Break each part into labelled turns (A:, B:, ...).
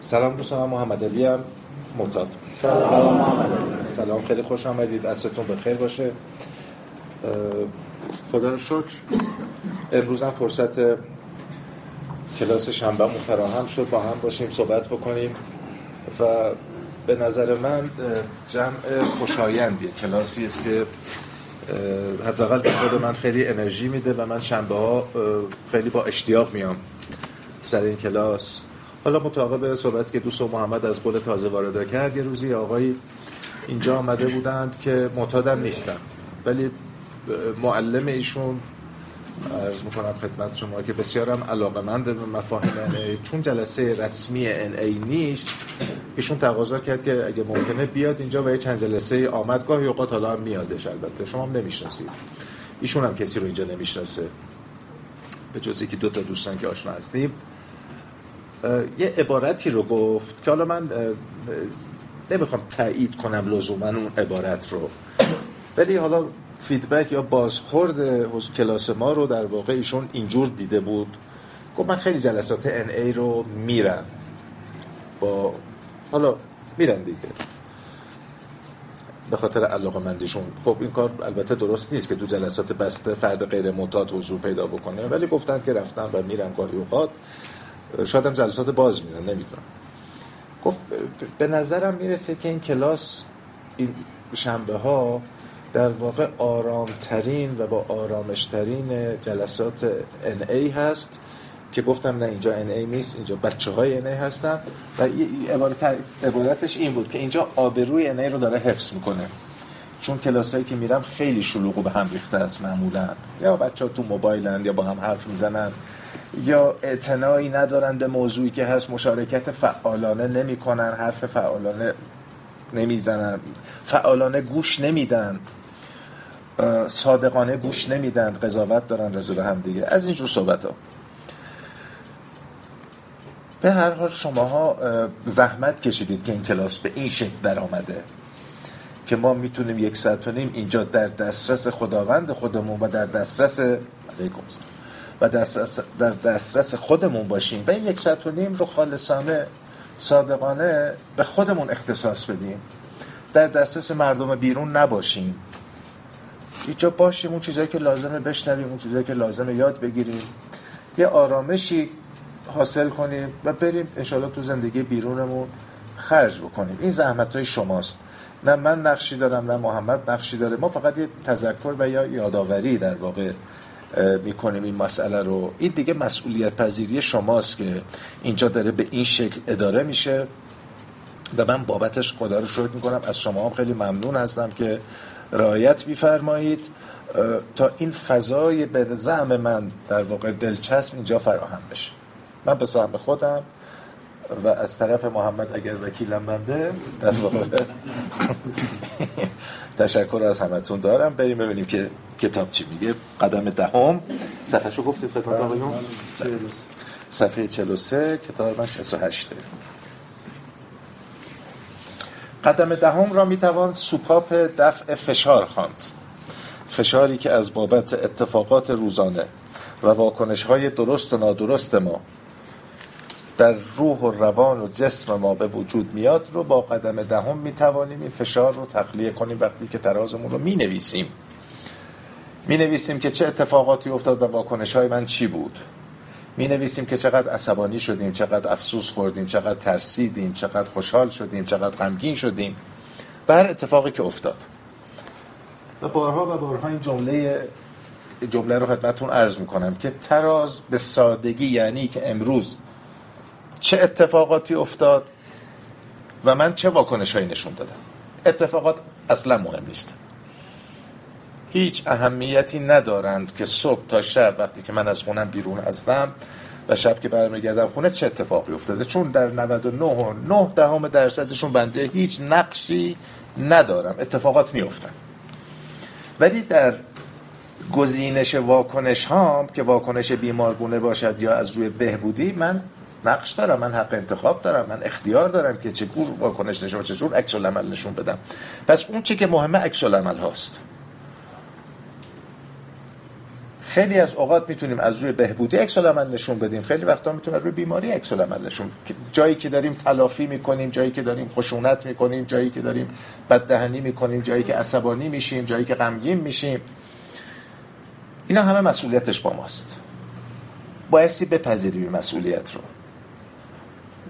A: سلام دوستان محمد علی هم معتاد.
B: سلام محمد
A: سلام خیلی خوش آمدید. عصرتون بخیر باشه. خدا رو شکر. امروز هم فرصت کلاس شنبه فراهم شد. با هم باشیم صحبت بکنیم. و به نظر من جمع خوشایندیه. کلاسی است که حداقل به خود من خیلی انرژی میده و من شنبه ها خیلی با اشتیاق میام. سر این کلاس. حالا مطابق صحبت که دوست محمد از قول تازه وارد کرد یه روزی آقای اینجا آمده بودند که معتادم نیستن ولی معلم ایشون عرض می‌کنم خدمت شما که بسیارم علاقمند به مفاهیم چون جلسه رسمی NA نیست ایشون تقاضا کرد که اگه ممکنه بیاد اینجا و یه چند جلسه آمد گاهی اوقات حالا هم میادش البته. شما هم نمی‌شناسید. ایشون هم کسی رو اینجا نمی‌شناسه. به جز که دو تا دوستان که آشنا هستیم. یه عبارتی رو گفت که حالا من نمی‌خوام تایید کنم لزوما اون عبارت رو. ولی حالا فیدبک یا بازخورد کلاس ما رو در واقع ایشون اینجور دیده بود. گفت من خیلی جلسات ان ای رو میرم. با حالا میرن دیگه. به خاطر علاقه مندیشون خب این کار البته درست نیست که دو جلسات بسته فرد غیر معتاد حضور پیدا بکنه. ولی گفتن که رفتن و میرن گاهی اوقات. شاید هم جلسات باز میرن نمی‌دونم. گفت به نظرم می‌رسه که این کلاس این شنبه ها در واقع آرامترین و با آرامشترین جلسات ای هست که گفتم نه اینجا ای نیست اینجا بچه های ای هستن. و عبارتش این بود که اینجا آبروی ای رو داره حفظ می‌کنه. چون کلاس هایی که میرم خیلی شلوغ و به هم ریخته است معمولا. یا بچه ها تو موبایلند یا با هم حرف می‌زنن. یا اعتنایی ندارن به موضوعی که هست مشارکت فعالانه نمی‌کنن حرف فعالانه نمی‌زنن فعالانه گوش نمیدن صادقانه گوش نمیدن قضاوت دارن رجوع به هم دیگه. از اینجور صحبت ها به هر حال شماها زحمت کشیدید که این کلاس به این شکل در آمده که ما می‌تونیم یک ساعت و نیم اینجا در دسترس خداوند خودمون و در دسترس علیکم و دسترس در دسترس خودمون باشیم و این یک ساعت و نیم رو خالصانه صادقانه به خودمون اختصاص بدیم. در دسترس مردم بیرون نباشیم. اینجا باشیم اون چیزایی که لازمه بشنویم اون چیزایی که لازمه یاد بگیریم. یه آرامشی حاصل کنیم و بریم انشالله تو زندگی بیرونمون خرج بکنیم. این زحمت های شماست. نه من نقشی دارم نه محمد نقشی داره. ما فقط یه تذکر و یا یادآوری در واقع می‌کنیم این مسئله رو. این دیگه مسئولیت پذیری شماست که اینجا داره به این شکل اداره میشه و من بابتش خدا رو شکر می‌کنم. از شما هم خیلی ممنون هستم که رعایت میفرمایید. تا این فضای به زعم من در واقع دلچسب اینجا فراهم بشه. من به سهم خودم و از طرف محمد اگر وکیلم بنده در واقع تشکر از همتون دارم. بریم ببینیم که کتاب چی میگه. قدم دهم. صفحه شو گفتید خدمت آقایون؟ صفحه 43 کتاب من 68 قدم دهم را می‌توان سوپاپ دفع فشار خواند. فشاری که از بابت اتفاقات روزانه و واکنش های درست و نادرست ما در روح و روان و جسم ما به وجود میاد رو با قدم دهم می توانیم این فشار رو تخلیه کنیم وقتی که ترازمون رو می نویسیم می نویسیم که چه اتفاقاتی افتاد و واکنش های من چی بود. می نویسیم که چقدر عصبانی شدیم چقدر افسوس خوردیم چقدر ترسیدیم چقدر خوشحال شدیم چقدر غمگین شدیم. هر اتفاقی که افتاد. و بارها و بارها این جمله جمله رو خدمتتون عرض می‌کنم که تراز به سادگی یعنی که امروز چه اتفاقاتی افتاد و من چه واکنش هایی نشون دادم. اتفاقات اصلا مهم نیست. هیچ اهمیتی ندارند که صبح تا شب وقتی که من از خونم بیرون هستم و شب که برمیگردم خونه چه اتفاقی افتاده. چون در 99 و 9 دهم درصدشون بنده هیچ نقشی ندارم. اتفاقات میفتن ولی در گزینش واکنش هام که واکنش بیمارگونه باشد یا از روی بهبودی من نقش دارم من حق انتخاب دارم من اختیار دارم که چه گور واکنش نشون چه جور عکس العمل نشون بدم. پس اون چی که مهمه عکس العمل هاست. خیلی از اوقات می‌تونیم از روی بهبودی عکس عمل نشون بدیم. خیلی وقتا می‌تونیم روی بیماری عکس عمل نشون جایی که داریم تلافی می‌کنیم جایی که داریم خشونت می‌کنیم جایی که داریم بددهنی می‌کنیم جایی که عصبانی میشیم جایی که غمگین میشیم. اینا همه مسئولیتش با ماست. بایستی بپذیریم مسئولیت رو.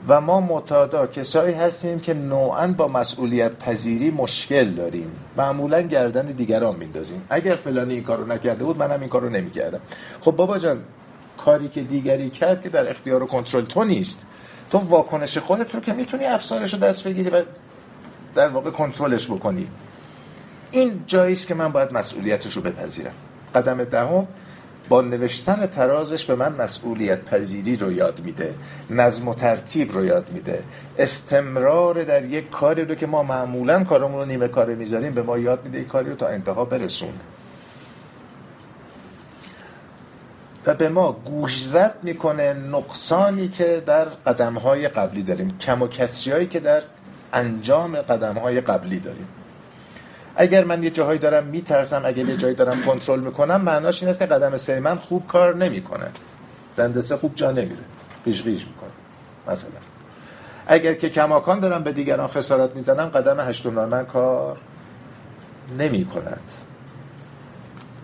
A: و ما معتادا کسایی هستیم که نوعا با مسئولیت پذیری مشکل داریم. معمولا گردن دیگران میندازیم. اگر فلانی این کارو نکرده بود منم این کارو نمی‌کردم. خب بابا جان کاری که دیگری کرد که در اختیار و کنترل تو نیست. تو واکنش خودت رو که می‌تونی افسارش رو دست بگیری و در واقع کنترلش بکنی. این جایی که من باید مسئولیتش رو بپذیرم. قدم دهم با نوشتن ترازش به من مسئولیت پذیری رو یاد میده نظم و ترتیب رو یاد میده. استمرار در یک کاری رو که ما معمولا کارمون رو نیمه کاره می‌ذاریم به ما یاد میده این کاری رو تا انتها برسون و به ما گوشزد می‌کنه نقصانی که در قدمهای قبلی داریم کم و کسری که در انجام قدمهای قبلی داریم. اگر من یه جاهایی دارم میترسم اگر یه جایی دارم کنترل می‌کنم معناش این است که قدم سه من خوب کار نمی‌کنه. دندسه خوب جا نمیره. قیش قیش می‌کنه. مثلا. اگر که کماکان دارم به دیگران خسارت می‌زنم قدم هشتم من کار نمی کند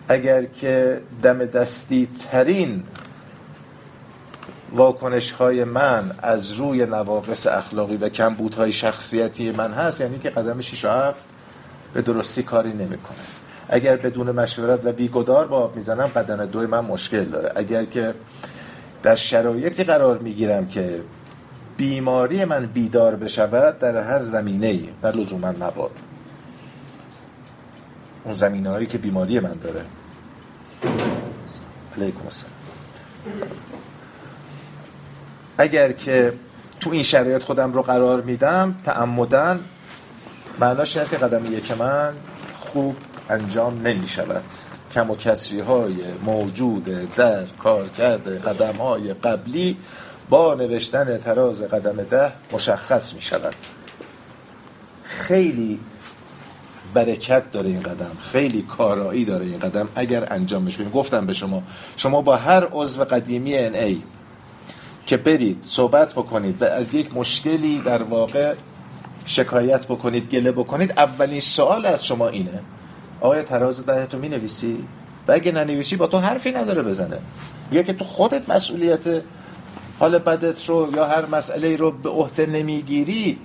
A: اگر که دم دستی ترین واکنش های من از روی نواقص اخلاقی و کمبودهای شخصیتی من هست یعنی که قدم 6 و 7 به درستی کاری نمی‌کنه. اگر بدون مشورت و بیگدار با می‌زنم قدم دوی من مشکل داره. اگر که در شرایطی قرار می‌گیرم که بیماری من بیدار بشود در هر زمینه ای و لزوما مواد. اون زمینه هایی که بیماری من داره. علیکم السلام. اگر که تو این شرایط خودم رو قرار میدم تعمدن معناش این است که قدم یک من خوب انجام نمی شود کم و کسری های موجود در کار کرده قدم های قبلی با نوشتن تراز قدم ده مشخص می شود خیلی برکت داره این قدم خیلی کارایی داره این قدم اگر انجامش بدیم. گفتم به شما شما با هر عضو قدیمی ای که برید صحبت بکنید و از یک مشکلی در واقع شکایت بکنید گله بکنید اولین سوال از شما اینه. آیا تراز ده تو می نویسی؟ و اگه ننویسی با تو حرفی نداره بزنه. یا که تو خودت مسئولیت حال بدت رو یا هر مسئله رو به عهده نمی‌گیری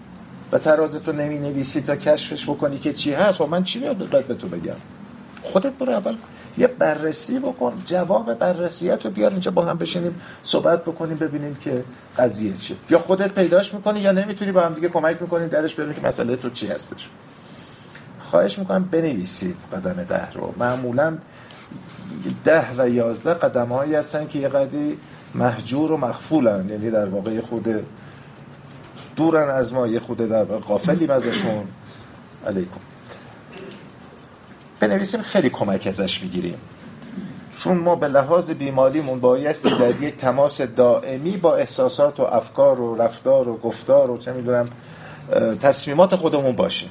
A: و ترازتو نمی نویسی تا کشفش بکنی که چی هست و خب من چی میاد باید به تو بگم؟ خودت برو اول. یه بررسی بکن جواب بررسیت رو بیار اینجا با هم بشینیم صحبت بکنیم ببینیم که قضیه چیه. یا خودت پیداش می‌کنی یا نمی‌تونی با هم دیگه کمک می‌کنیم درش ببینیم که مسئله تو چی هستش. خواهش می‌کنم بنویسید قدم ده رو. معمولا ده و یازده قدم هایی هستن که یه قدری محجور و مخفولن. یعنی در واقع خود دورن از ما یه خود در واقع غافلیم ازشون. علیکم. بنویسیم خیلی کمک ازش می‌گیریم. چون ما به لحاظ بیماریمون بایستی در یک تماس دائمی با احساسات و افکار و رفتار و گفتار و چه می‌دونم تصمیمات خودمون باشیم.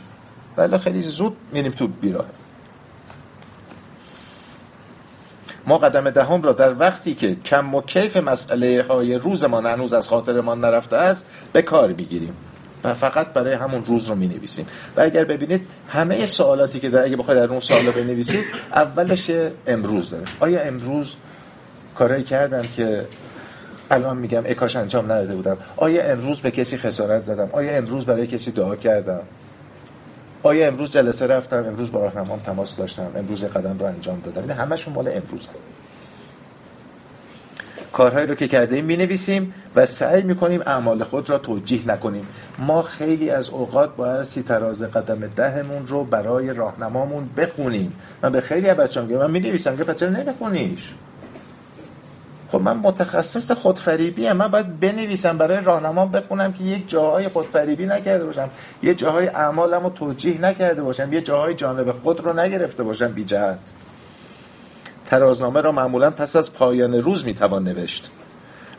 A: ولی خیلی زود میریم تو بیراه. ما قدم دهم را در وقتی که کم و کیف مسئله های روزمان هنوز از خاطرمان نرفته است به کار بگیریم و فقط برای همون روز رو می نویسیم و اگر ببینید همه سوالاتی که در اگه بخواید در اون سوال بنویسید اولش امروز داره. آیا امروز کارایی کردم که الان میگم اکاش انجام نداده بودم؟ آیا امروز به کسی خسارت زدم؟ آیا امروز برای کسی دعا کردم؟ آیا امروز جلسه رفتم؟ امروز با راهنمام تماس داشتم؟ امروز قدم رو انجام دادم؟ این همشون مال امروز. هم. کارهایی رو که کرده می نویسیم و سعی می کنیم اعمال خود را توجیه نکنیم. ما خیلی از اوقات باید سی تراز قدم دهمون رو برای راهنمامون بخونیم. من به خیلی از بچه‌ام میگم من می نویسم که بچه نمیخونیش. خب من متخصص خودفریبی هم. من باید بنویسم برای راهنمام بخونم که یک جاهای خودفریبی نکرده باشم یه جاهای اعمالم رو توجیه نکرده باشم یه جاهای جانب خود رو نگرفته باشم بی جهت. ترازنامه را معمولا پس از پایان روز می‌توان نوشت.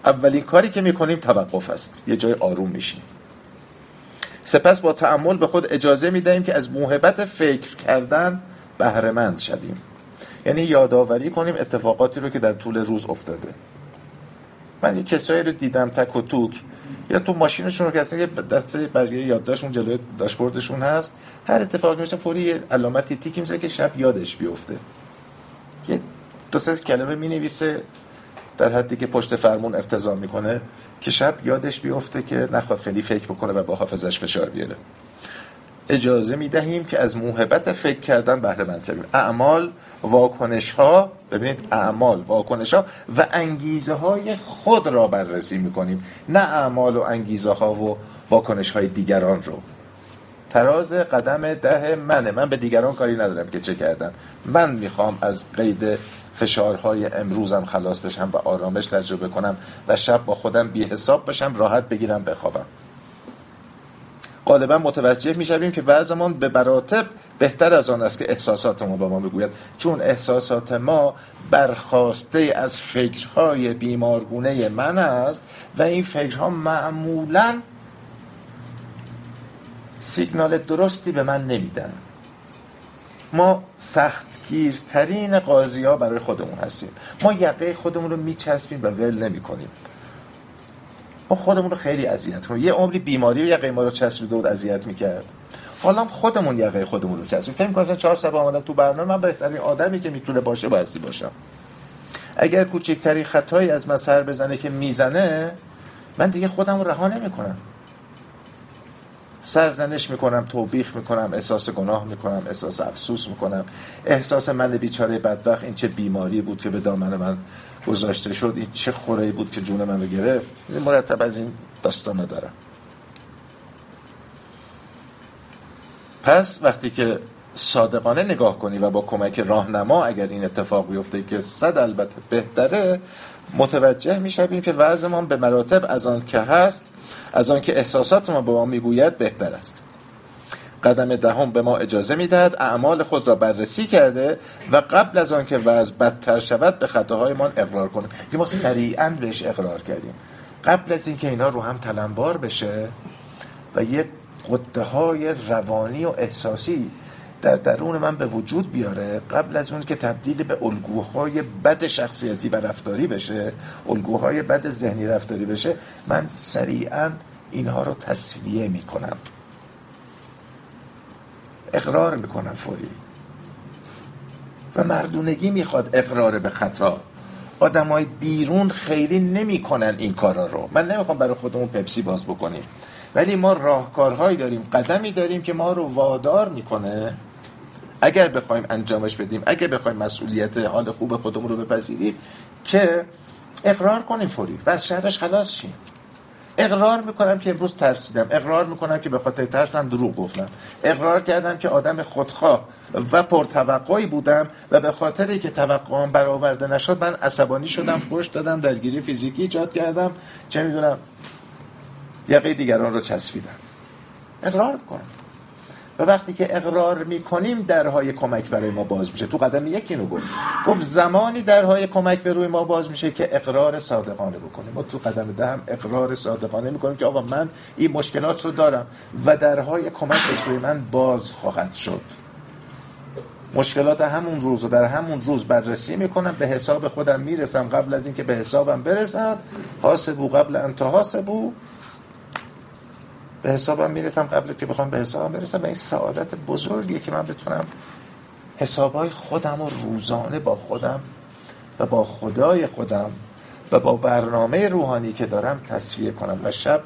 A: اولین کاری که می‌کنیم توقف است. یه جای آروم میشیم. سپس با تعمل به خود اجازه می‌دهیم که از موهبت فکر کردن بهرهمند شویم. یعنی یادآوری کنیم اتفاقاتی رو که در طول روز افتاده. من یه کسایی رو دیدم تک و توک. یا تو ماشینشون رو که اصلا یه دسته برگه یادداشت اون جلوی داشبوردشون هست. هر اتفاقی میشه فوری علامتی تیک میشه که شب یادش بیفته. دو سه کلمه می نویسه در حدی که پشت فرمون اقتضا می‌کنه که شب یادش بیفته که نخواد خیلی فکر بکنه و با حافظش فشار بیاره. اجازه می دهیم که از موهبت فکر کردن بهره مند شویم. اعمال واکنش ها ببینید اعمال واکنش ها و انگیزه های خود را بررسی می کنیم نه اعمال و انگیزه ها و واکنش های دیگران رو. تراز قدم ده منه. من به دیگران کاری ندارم که چه کردن. من می‌خوام از قید فشارهای امروزم خلاص بشم و آرامش تجربه کنم و شب با خودم بی حساب بشم راحت بگیرم بخوابم. غالبا متوجه می‌شویم که وضعمان به براتب بهتر از آن است که احساسات ما به ما بگوید. چون احساسات ما برخواسته از فکرهای بیمارگونه من است و این فکرها معمولا سیگنال درستی به من نمیدن. ما سختگیرترین قاضی ها برای خودمون هستیم. ما یقه خودمون رو میچسبیم و ول نمی کنیم ما خودمون رو خیلی اذیت کنیم یه عمری بیماری و یقه ما رو چسبیده بود اذیت می‌کرد. حالا خودمون یقه خودمون رو چسبیم. فکر می‌کنم چهار سال آمدم تو برنامه من بهترین آدمی که می‌تونه باشه بایستی باشم. اگر کوچکترین خطایی از من سر بزنه که می‌زنه من دیگه خودم رو رها نمی‌کنم. سرزنش می‌کنم توبیخ می‌کنم احساس گناه می‌کنم احساس افسوس می‌کنم. احساس من بیچاره بدبخت این چه بیماری بود که به دامن من گذاشته شد این چه خوره بود که جون من رو گرفت. مرتب از این داستان دارم. پس وقتی که صادقانه نگاه کنی و با کمک راهنما اگر این اتفاق بیفته که صد البته بهتره متوجه می‌شویم که وضعمان به مراتب از آن که هست از آن که احساسات ما به ما می‌گوید بهتر است. قدم دهم به ما اجازه می‌دهد اعمال خود را بررسی کرده و قبل از آن که وضع بدتر شود به خطاهایمان اقرار کنیم. ما سریعا بهش اقرار کردیم. قبل از اینکه اینا رو هم تلمبار بشه و یه قده های روانی و احساسی در درون من به وجود بیاره قبل از اون که تبدیل به الگوهای بد شخصیتی و رفتاری بشه الگوهای بد ذهنی رفتاری بشه من سریعا اینها رو تصویه می‌کنم. اقرار می‌کنم فوری. و مردونگی می‌خواد اقرار به خطا. آدمای بیرون خیلی نمی‌کنن این کارا رو. من نمی‌خوام برای خودمون پپسی باز بکنیم. ولی ما راهکارهایی داریم قدمی داریم که ما رو وادار می‌کنه اگر بخوایم انجامش بدیم اگر بخوایم مسئولیت حال خوب خودمون رو بپذیریم که اقرار کنیم فوری و از شهرش خلاص شیم. اقرار می‌کنم که امروز ترسیدم. اقرار می‌کنم که به خاطر ترسم دروغ گفتم. اقرار کردم که آدم خودخواه و پرتوقعی بودم و به خاطری که توقعام برآورده نشد من عصبانی شدم خوش دادم درگیری فیزیکی ایجاد کردم. چه می‌دونم یقه دیگران رو چسبیدم. اقرار کنم و وقتی که اقرار می‌کنیم درهای کمک برای ما باز میشه. تو قدم یکی اینو گفت. گفت زمانی درهای کمک به روی ما باز میشه که اقرار صادقانه بکنیم. ما تو قدم دهم اقرار صادقانه می‌کنیم که آقا من این مشکلات رو دارم و درهای کمک به سوی من باز خواهد شد. مشکلات همون روز و در همون روز بررسی می‌کنم. به حساب خودم می‌رسم. قبل از اینکه به حسابم برسد حاسبو قبل انت حاسبو به حسابم می‌رسم قبل که بخوام به حسابم برسم و این سعادت بزرگیه که من بتونم حسابهای خودم و روزانه با خودم و با خدای خودم و با برنامه روحانی که دارم تصفیه کنم و شب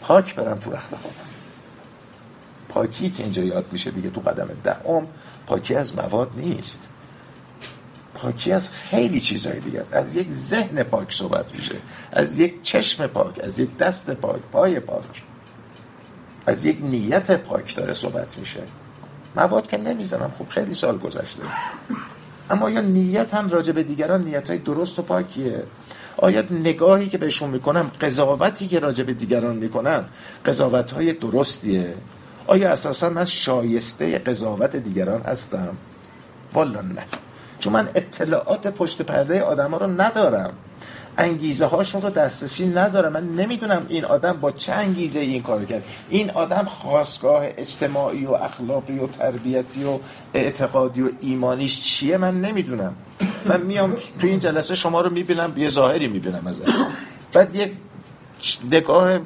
A: پاک برم تو رخت خودم. پاکی که اینجا یاد میشه دیگه تو قدم دهم پاکی از مواد نیست. پاکی از خیلی چیزهای دیگه است. از یک ذهن پاک صحبت میشه. از یک چشم پاک از یک دست پاک پای پاک. از یک نیت پاک داره صحبت میشه. مواد که نمی‌زنم. خب خیلی سال گذشته. اما یا نیت هم راجع به دیگران نیت های درست و پاکیه. آیا نگاهی که بهشون می‌کنم قضاوتی که راجع به دیگران می‌کنم قضاوت های درستیه؟ آیا اساسا من شایسته قضاوت دیگران هستم؟ والا نه. چون من اطلاعات پشت پرده آدم ها رو ندارم. انگیزه هاشون رو دسترسی نداره من نمی‌دونم این آدم با چه انگیزه این کار کرد. این آدم خواستگاه اجتماعی و اخلاقی و تربیتی و اعتقادی و ایمانیش چیه؟ من نمی‌دونم. من میام تو این جلسه شما رو می‌بینم یه ظاهری می‌بینم از بعد یک نگاه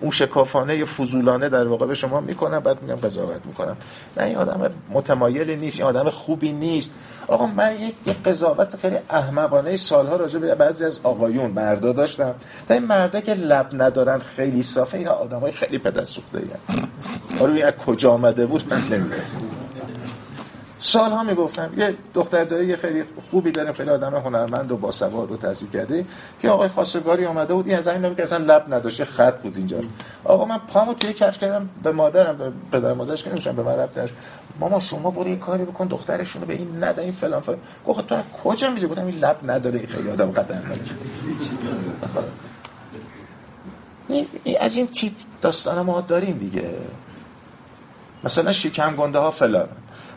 A: اون شکافانه فضولانه در واقع به شما می‌کنم بعد میگم قضاوت می‌کنم. نه این آدم متمایل نیست این آدم خوبی نیست. آقا من یک, قضاوت خیلی احمقانه سالها راجع به بعضی از آقایون مردا داشتم. تا این مردا که لب ندارن خیلی صافه اینا آدمای خیلی پدر سوخته آره از کجا آمده بود من نمی‌دونم. سالها می‌گفتم یه دختر دایی خیلی خوبی داریم خیلی آدم هنرمند و باسواد و تحصیل کرده. که آقای خواستگاری آمده بود این از این که اصلا لب نداشت خط بود اینجا. آقا من پامو توی کفش کردم به مادرم به پدر مادرش که به من ربط ماما شما برو یه کاری بکن دخترشون رو به این نده این فلان فلان. گفت تو کجا میدی بودم این لب نداره این خیلی آدم خطرناکه. از این تیپ داستان ما داریم دیگه. مثلا شکم گنده ها فلان.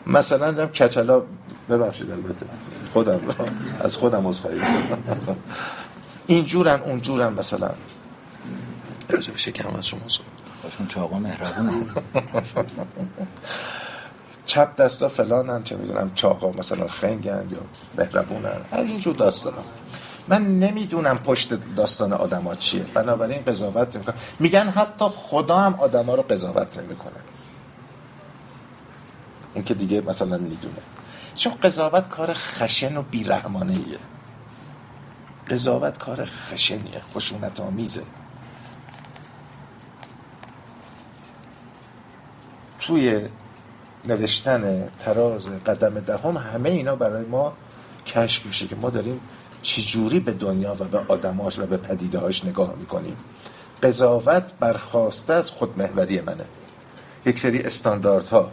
A: مثلا دارم کچلا ببخشید البته. خودم از خودم عذرخواهی اینجورن اونجورن مثلا. راجع به شکم از شما
C: خوشون چاقا مهربونه
A: چپ دستا فلانن چه می‌دونم چاقا مثلا خنگن یا مهربونن. از اینجور داستان من نمی‌دونم پشت داستان آدما چیه. بنابراین قضاوت می‌کنم میگن حتی خدا هم آدما رو قضاوت نمی‌کنه. اون که دیگه مثلا می‌دونه. چون قضاوت کار خشن و بیرحمانه ایه قضاوت کار خشنیه خشونت آمیزه. توی نوشتن تراز قدم دهم همه اینا برای ما کشف میشه که ما داریم چجوری به دنیا و به آدماش و به پدیدهاش نگاه می‌کنیم. قضاوت برخواسته از خودمهوری منه. یک سری استانداردها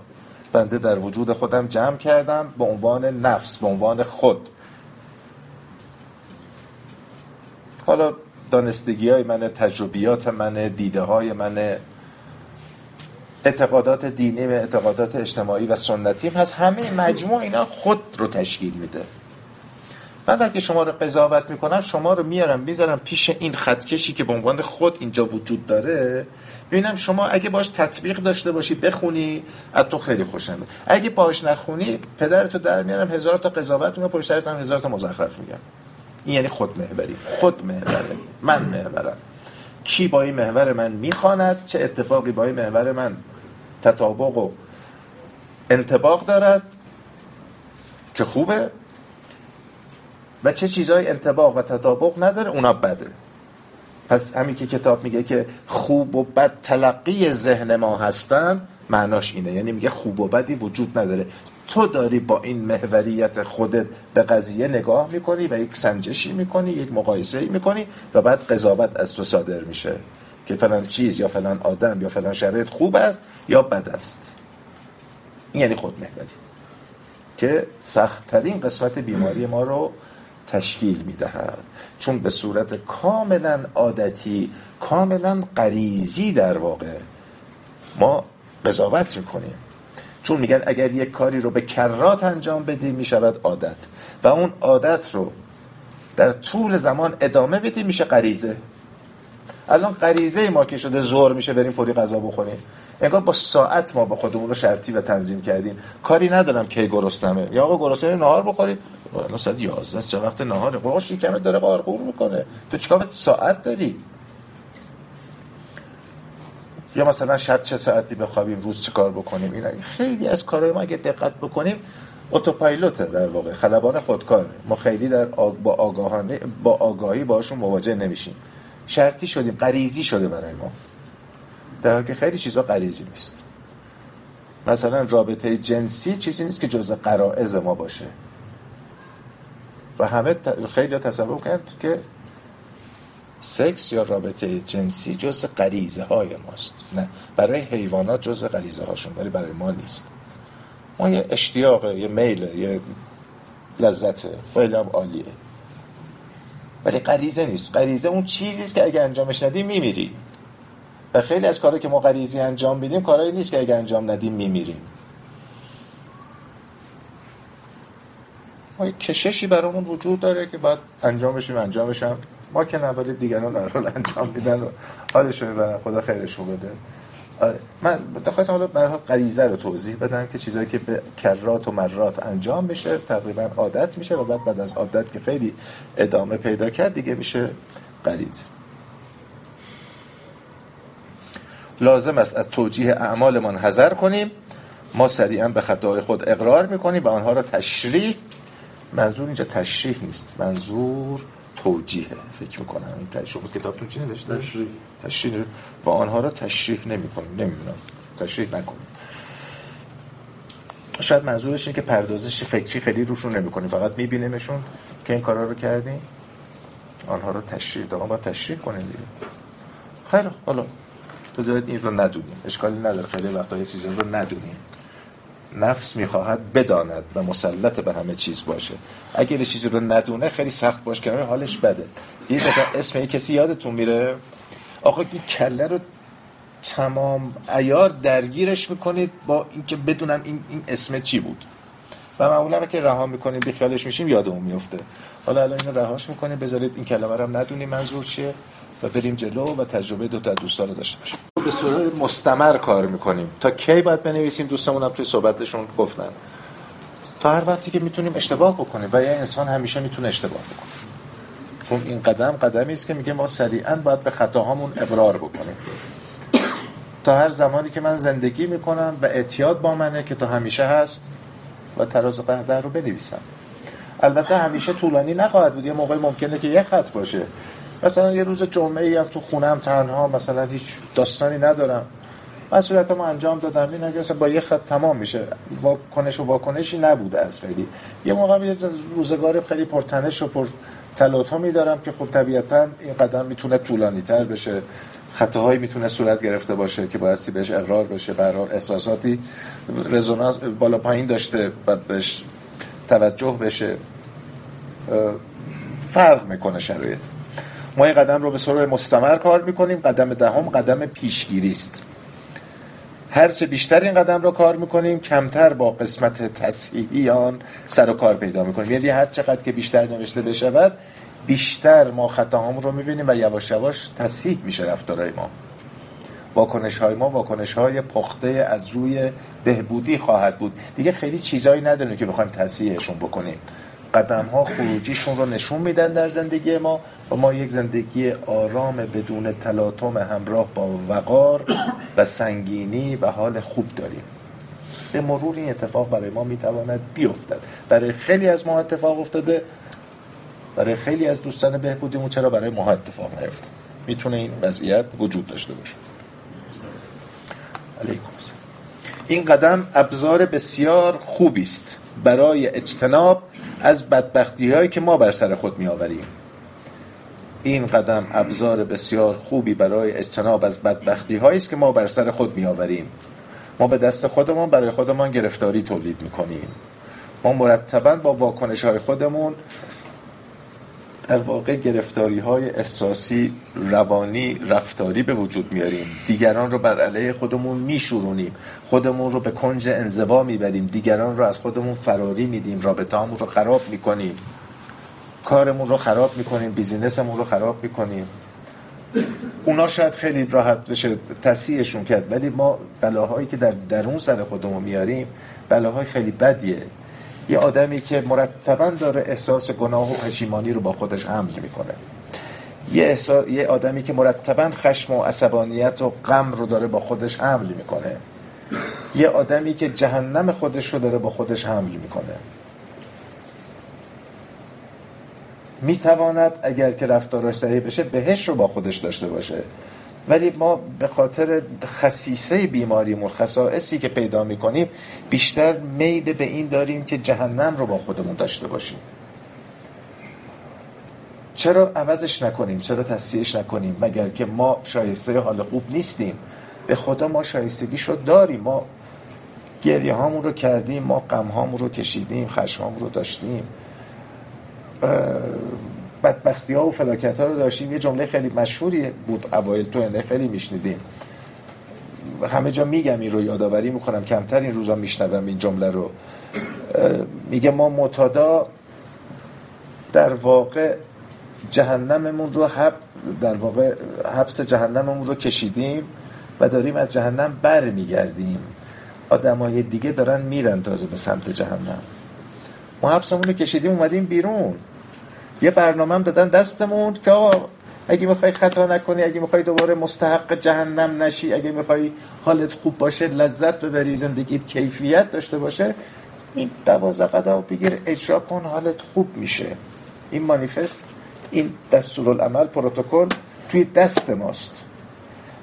A: بنده در وجود خودم جمع کردم به عنوان نفس به عنوان خود. حالا دانستگی های من تجربیات من دیده های من اعتقادات دینی و اعتقادات اجتماعی و سنتیم هست همه مجموع اینا خود رو تشکیل میده. من وقتی شما رو قضاوت می‌کنم شما رو میارم می‌ذارم پیش این خطکشی که به عنوان خود اینجا وجود داره ببینم شما اگه باش تطبیق داشته باشی بخونی از تو خیلی خوشم اگه باش نخونی پدرتو در میارم هزار تا قضاوت میگم پشت هم هزار تا مزخرف میگم. این یعنی خود محوری. خود محوره. من محورم. کی با این محور من می‌خواند چه اتفاقی با این محور من تطابق و انتباق دارد که خوبه؟ و چه چیزهای انتباق و تطابق نداره اونا بده. پس همین که کتاب میگه که خوب و بد تلقی ذهن ما هستن معناش اینه. یعنی میگه خوب و بدی وجود نداره. تو داری با این محوریت خودت به قضیه نگاه می‌کنی و یک سنجشی می‌کنی یک مقایسه می‌کنی و بعد قضاوت از تو صادر میشه که فلان چیز یا فلان آدم یا فلان شرایط خوب است یا بد است. این یعنی خود محوری. که سختترین قسمت بیماری ما رو تشکیل می‌دهد. چون به صورت کاملا عادتی کاملا قریزی در واقع ما قضاوت می‌کنیم. چون میگن اگر یک کاری رو به کرات انجام بدیم می‌شود عادت. و اون عادت رو در طول زمان ادامه بدیم میشه غریزه. الان غریزه ما که شده زور میشه بریم فوری غذا بخوریم. انگار با ساعت ما با خودمون رو شرطی و تنظیم کردیم. کاری ندارم کی گرسنمه. یا آقا گرسنه نهار بخورید. الان ساعت 11 چه وقت نهاره؟ بابا شکمت داره قارقور می‌کنه. تو چیکار ساعت داری؟ یا مثلا شب چه ساعتی بخوابیم؟ روز چه کار بکنیم؟ اینا خیلی از کارهای ما اگه دقت بکنیم اتوپایلوته در واقع. خلبان خودکار. ما خیلی در آگ... با آگاهانه با آگاهی باشون مواجه نمیشیم. شرطی شدیم غریزی شده برای ما. در که خیلی چیزا غریزی نیست. مثلا رابطه جنسی چیزی نیست که جزء قرائز ما باشه. و همه خیلی تصور کرد که سکس یا رابطه جنسی جز غریزه های ماست. نه برای حیوانات جز غریزه هاشون ولی برای ما نیست. ما یه اشتیاق یه میل یه لذت خیلی هم عالیه. ولی غریزه نیست. غریزه اون چیزیست که اگه انجامش ندیم میمیری. و خیلی از کارهایی که ما غریزی انجام بدیم کارهایی نیست که اگه انجام ندیم میمیریم. ما کششی برامون وجود داره که باید انجام بشیم انجامش هم ما که نبالی دیگران رو انجام میدن و حالشون خدا خیرشون بده. آره. من خواستم حالا برای غریزه رو توضیح بدم که چیزایی که به کرات و مرات انجام بشه تقریبا عادت میشه و بعد بعد از عادت که خیلی ادامه پیدا کرد دیگه میشه غریزه. لازم است از توجیه اعمالمان حذر کنیم. ما سریعا به خطاهای خود اقرار می‌کنیم و آنها را تشریح منظور اینجا تشریح نیست. منظور توجیه. فکر می‌کنم این تشریح کتابتون چی نوشته؟ تشریح. تشریح و آنها را تشریح نمی‌کنیم. نمی‌دونم. تشریح نکنیم. شاید منظورش اینه که پردازش فکری خیلی روشون نمی‌کنیم. فقط میبینیمشون که این کارا رو کردیم. آنها رو تشریح دارم با تشریح کنیم دیگه. خیلی حالا بذارید این رو ندونیم. اشکالی نداره. خیلی وقتا یه چیزی رو ندونیم. نفس می‌خواهد بداند و مسلط به همه چیز باشه. اگر چیزی رو ندونه خیلی سخت باش که حالش بده. این مثلا اسم یه کسی یادتون میره؟ آقا این کله رو تمام ایار درگیرش می‌کنید با اینکه بدونم این, این اسم چی بود. و معمولا که رها می‌کنیم بیخیالش میشیم یادمون میفته حالا الان اینو رهاش می‌کنیم بذارید این کلمه رو ندونیم منظور چیه. و بریم جلو و تجربه دو تا دوستان رو داشته باشیم. به صورت مستمر کار می‌کنیم. تا کی باید بنویسیم؟ دوستمون هم توی صحبتشون گفتن. تا هر وقتی که می‌تونیم اشتباه بکنیم و یه انسان همیشه می‌تونه اشتباه بکنه. چون این قدم قدمی است که میگه ما سریعا باید به خطاهامون اقرار بکنیم. تا هر زمانی که من زندگی می‌کنم و اعتیاد با منه که تا همیشه هست و تراز قهدر رو بنویسم. البته همیشه طولانی نخواهد بود. یه موقع ممکنه که یه خط باشه. مثلا یه روز جمعه ای تو خونم تنها مثلا هیچ داستانی ندارم. مسئولیتمو انجام دادم. این اگه با یه خط تمام میشه. واکنش و واکنشی نبوده از خیلی. یه موقع یه روزگار خیلی پرتنش و پر تلاطمی دارم که خب طبیعتا این قدم می‌تونه طولانی تر بشه. خطاهایی می‌تونه صورت گرفته باشه که بایستی بهش اقرار بشه برحال احساساتی رزونانس بالا پایین داشته بعد بهش توجه بشه. فرق می‌کنه شرایط. ما این قدم رو به صورت مستمر کار می‌کنیم. قدم دهم قدم پیشگیری است. هرچه بیشتر این قدم رو کار می‌کنیم کمتر با قسمت تصحیحی آن سر و کار پیدا می‌کنیم. یعنی هر چقدر که بیشتر نوشته بشود بیشتر ما خطاهامون رو می‌بینیم و یواش یواش تصحیح میشه رفتارهای ما. واکنش های ما واکنش های پخته از روی بهبودی خواهد بود. دیگه خیلی چیزایی نداریم که بخوایم تصحیحشون بکنیم. قدم ها خروجیشون رو نشون میدن در زندگی ما و ما یک زندگی آرام بدون تلاطم همراه با وقار و سنگینی و حال خوب داریم. به مرور این اتفاق برای ما می‌تواند بیفتد. برای خیلی از ما اتفاق افتاده. برای خیلی از دوستان بهبودیمون چرا برای ما اتفاق نیفته؟ می‌تونه این وضعیت وجود داشته باشه. علیکم این قدم ابزار بسیار خوبی است. برای اجتناب از بدبختی هایی که ما بر سر خود می آوریم این قدم ابزار بسیار خوبی برای اجتناب از بدبختی هایی است که ما بر سر خود می آوریم ما به دست خودمان برای خودمان گرفتاری تولید می کنیم ما مرتبا با واکنش های خودمون در واقع گرفتاری های احساسی روانی رفتاری به وجود میاریم. دیگران رو بر علیه خودمون میشورونیم. خودمون رو به کنج انزوا می‌بریم. دیگران رو از خودمون فراری میدیم. رابطه رو خراب می‌کنیم. کارمون رو خراب می‌کنیم. بیزینسمون رو خراب می‌کنیم. اونا شاید خیلی راحت بشه تصحیحشون کرد. ولی ما بلاهایی که در درون سر خودمون میاریم بلاهای خیلی بدیه. یه آدمی که مرتبا داره احساس گناه و پشیمانی رو با خودش حمل می‌کنه. یه, یه آدمی که مرتبا خشم و عصبانیت و غم رو داره با خودش حمل می‌کنه. یه آدمی که جهنم خودش رو داره با خودش حمل می‌کنه. می‌تواند اگر که رفتارش صحیح بشه بهش رو با خودش داشته باشه. ولی ما به خاطر خصیصه بیماریمون خصائصی که پیدا می‌کنیم بیشتر میل به این داریم که جهنم رو با خودمون داشته باشیم. چرا عوضش نکنیم؟ چرا تصحیحش نکنیم؟ مگر که ما شایسته حال خوب نیستیم؟ به خدا ما شایستگیش رو داریم. ما گریه هامون رو کردیم ما غم هامون رو کشیدیم خشم رو داشتیم. بدبختی ها و فلاکت ها رو داشتیم. یه جمله خیلی مشهوری بود اوایل تو انده خیلی میشنیدیم. همه جا میگم این رو یادآوری می‌کنم. کمتر این روزا میشنوم این جمله رو. میگه ما متادا در واقع جهنممون رو حب در واقع حبس جهنممون رو کشیدیم و داریم از جهنم بر میگردیم آدمای دیگه دارن میرن تازه به سمت جهنم. ما حبسمون رو کشیدیم اومدیم بیرون. یه برنامه هم دادن دستمون که اگه می‌خوای خطا نکنی اگه می‌خوای دوباره مستحق جهنم نشی اگه می‌خوای حالت خوب باشه لذت ببری زندگیت کیفیت داشته باشه این دوازه قدم بگیر اجرا کن حالت خوب میشه. این مانیفست این دستورالعمل پروتکل توی دست ماست.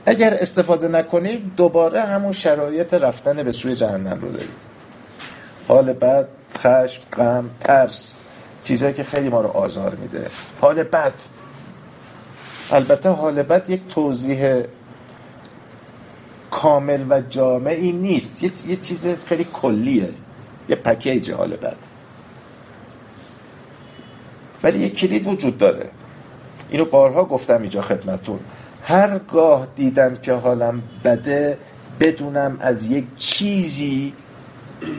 A: اگر استفاده نکنیم دوباره همون شرایط رفتن به سوی جهنم رو داریم حال بد خشم غم ترس. چیزهایی که خیلی ما رو آزار میده. حال بد. البته حال بد یک توضیح کامل و جامعی نیست. یه, یه چیز خیلی کلیه. یه پکیج حال بد. ولی یه کلید وجود داره. اینو بارها گفتم اینجا خدمتون هرگاه دیدم که حالم بده بدونم از یک چیزی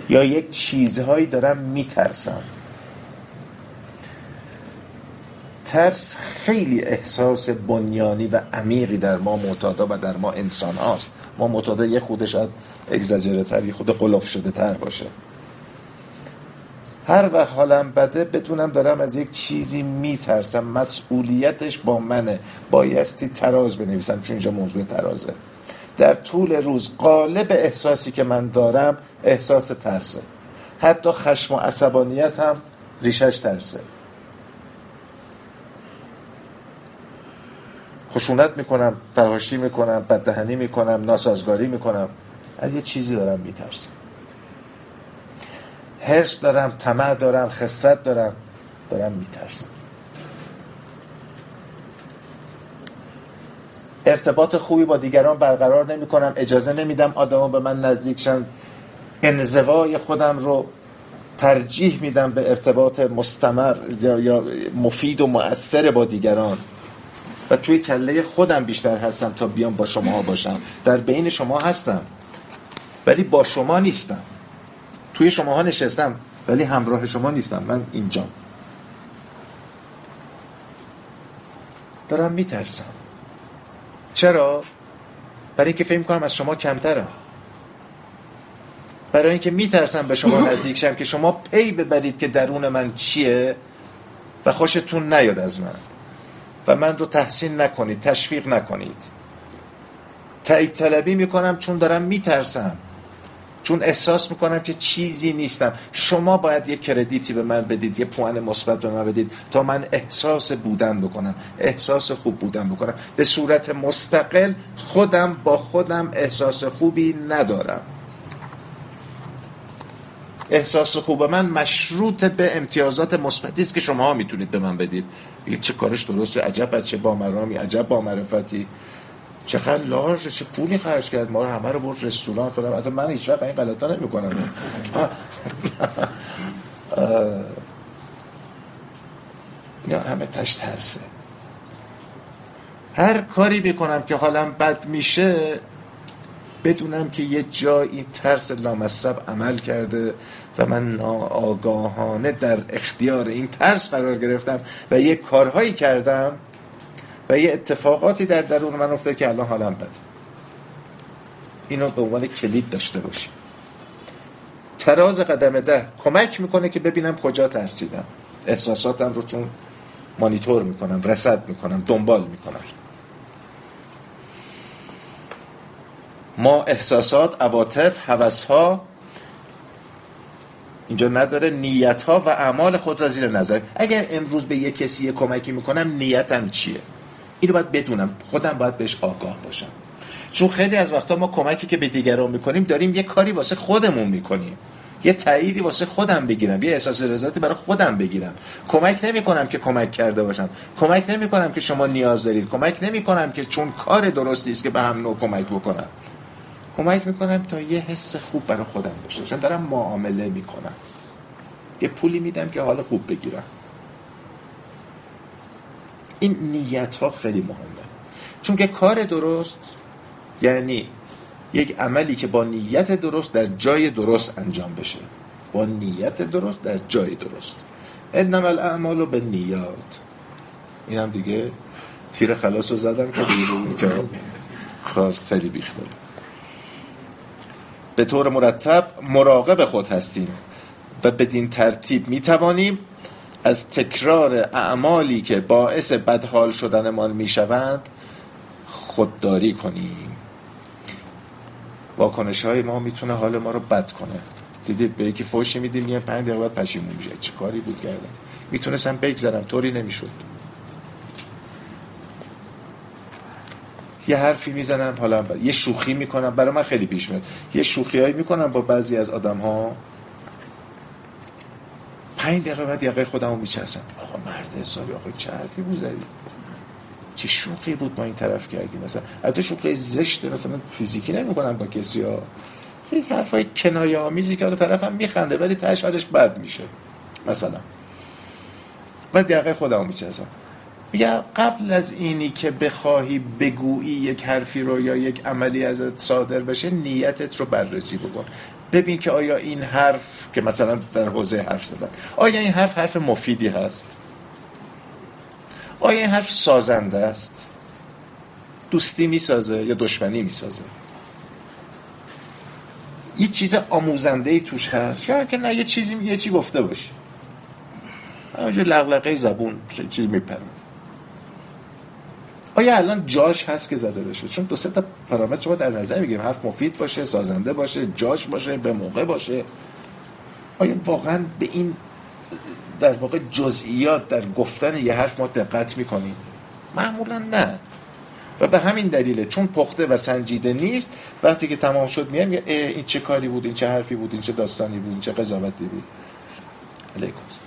A: یا یک چیزهایی دارم میترسم. ترس خیلی احساس بنیانی و عمیقی در ما معتادا و در ما انسان هاست. ما معتادا یه خودش از اگزاجره تر خود قلوف شده تر باشه. هر وقت حالم بده بدونم دارم از یک چیزی میترسم. مسئولیتش با منه. بایستی تراز بنویسم چون اینجا موضوع ترازه. در طول روز قالب احساسی که من دارم احساس ترسه. حتی خشم و عصبانیت هم ریشش ترسه. خشونت می‌کنم فهاشی می‌کنم بددهنی می‌کنم ناسازگاری می‌کنم. از یه چیزی دارم میترسم. هرس دارم طمع دارم خصت دارم دارم میترسم. ارتباط خوبی با دیگران برقرار نمی کنم اجازه نمیدم آدما به من نزدیک شن. انزوای خودم رو ترجیح میدم به ارتباط مستمر یا مفید و مؤثر با دیگران. توی کله خودم بیشتر هستم تا بیام با شما باشم. در بین شما هستم. ولی با شما نیستم. توی شماها نشستم ولی همراه شما نیستم. من اینجا دارم میترسم. چرا؟ برای اینکه فکر کنم از شما کمترم. برای اینکه میترسم به شما نزدیک شم که شما پی ببرید که درون من چیه و خوشتون نیاد از من. و من رو تحسین نکنید تشویق نکنید. تایید طلبی می‌کنم چون دارم میترسم. چون احساس می‌کنم که چیزی نیستم. شما باید یه کردیتی به من بدید یه پوان مثبت به من بدید تا من احساس بودن بکنم احساس خوب بودن بکنم. به صورت مستقل خودم با خودم احساس خوبی ندارم. احساس خوب من مشروط به امتیازات مثبتی است که شما می‌تونید به من بدید. چه کارش درسته عجب چه با مرامی عجب با معرفتی چقدر لارژ چه پولی خرج کرد. ما رو همه رو برد رستوران فلان. حتی من هیچ وقت این غلطا نمی‌کنم. یا همه تش ترسه. هر کاری بکنم که حالم بد میشه بدونم که یه جایی ترس لامصب عمل کرده و من ناآگاهانه در اختیار این ترس قرار گرفتم و یه کارهایی کردم و یه اتفاقاتی در درون من افتاد که الان حالم بده. اینو به عنوان کلید داشته باشیم. تراز قدم ده کمک می‌کنه که ببینم کجا ترسیدم. احساساتم رو چون مانیتور می‌کنم رسد می‌کنم دنبال می‌کنم. ما احساسات عواطف ها اینجا نداره. نیت ها و اعمال خود را زیر نظر. اگر امروز به یه کسی کمکی می‌کنم نیتم چیه؟ اینو باید بدونم. خودم باید بهش آگاه باشم. چون خیلی از وقتا ما کمکی که به دیگران می‌کنیم داریم یه کاری واسه خودمون می‌کنیم. یه تاییدی واسه خودم بگیرم. یه احساس رضایتی برای خودم بگیرم. کمک نمی کنم که کمک کرده باشم. کمک نمی کنم که شما نیاز دارید. کمک نمی کنم که چون کار درستی است که به هم نوع کمک بکنم. کمک می‌کنم تا یه حس خوب برای خودم داشته باشم. دارم معامله می‌کنم. یه پولی میدم که حال خوب بگیرم. این نیت ها خیلی مهمه. چون که کار درست یعنی یک عملی که با نیت درست در جای درست انجام بشه. با نیت درست در جای درست. انما الاعمال به نیات اینم دیگه تیر خلاص رو زدم که خیلی بیخ داره به طور مرتب مراقب خود هستیم و بدین ترتیب می توانیم از تکرار اعمالی که باعث بدحال شدنمان می شوند خودداری کنیم. واکنش های ما می‌تونه حال ما رو بد کنه. دیدید به یکی فوشی میدیم یه پنج دقیقه پشیمون میشه. چه کاری بود کردم می‌تونستم بگذرم طوری نمی‌شد. یه حرفی می‌زنم حالا یه شوخی می‌کنم. برای من خیلی پیش میاد. یه شوخی هایی می‌کنم با بعضی از آدم ها پنج دقیقه بعد یقه خودم رو میچسم آقا مرد حسابی آقا چه حرفی بود زدی چه شوخی بود ما این طرف کردیم مثلا البته شوخی زشته مثلا فیزیکی نمی‌کنم با کسی ها یه حرفای کنایه آمیزی که طرفم میخنده ولی تهش حالش بد میشه. مثلا. بعد یقه خودم میچسم میگه قبل از اینی که بخواهی بگویی یک حرفی رو یا یک عملی ازت صادر بشه نیتت رو بررسی بکن. ببین که آیا این حرف که مثلا در حوزه حرف زدن آیا این حرف حرف مفیدی هست؟ آیا این حرف سازنده است؟ دوستی می‌سازه یا دشمنی می‌سازه؟ یه چیز آموزنده ای توش هست. شاید که نه یه چیزی یه چی گفته باشه همونجور لغلقه زبون چیزی میپره. آیا الان جاش هست که زده بشه؟ چون دو سه تا پارامتر شما در نظر می‌گیریم حرف مفید باشه سازنده باشه جاش باشه به موقع باشه. آیا واقعا به این در واقع جزئیات در گفتن یه حرف ما دقت می‌کنیم؟ معمولا نه. و به همین دلیله چون پخته و سنجیده نیست وقتی که تمام شد میگم این چه کاری بود این چه حرفی بود این چه داستانی بود این چه قضاوتی بود. علیکم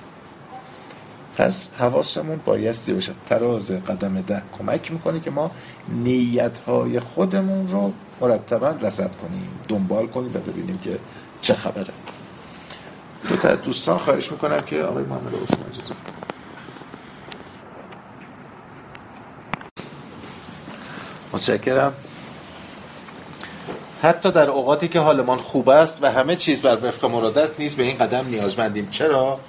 A: پس حواسمون بایستی باشه. تراز قدم ده کمک می‌کنه که ما نیتهای خودمون رو مرتبا رسد کنیم دنبال کنیم و ببینیم که چه خبره. دو تا دوستان خواهش می‌کنم که آقای محمد شما اجازه متشکرم. حتی در اوقاتی که حالمان خوب است و همه چیز بر وفق مراد است نیز به این قدم نیازمندیم. چرا؟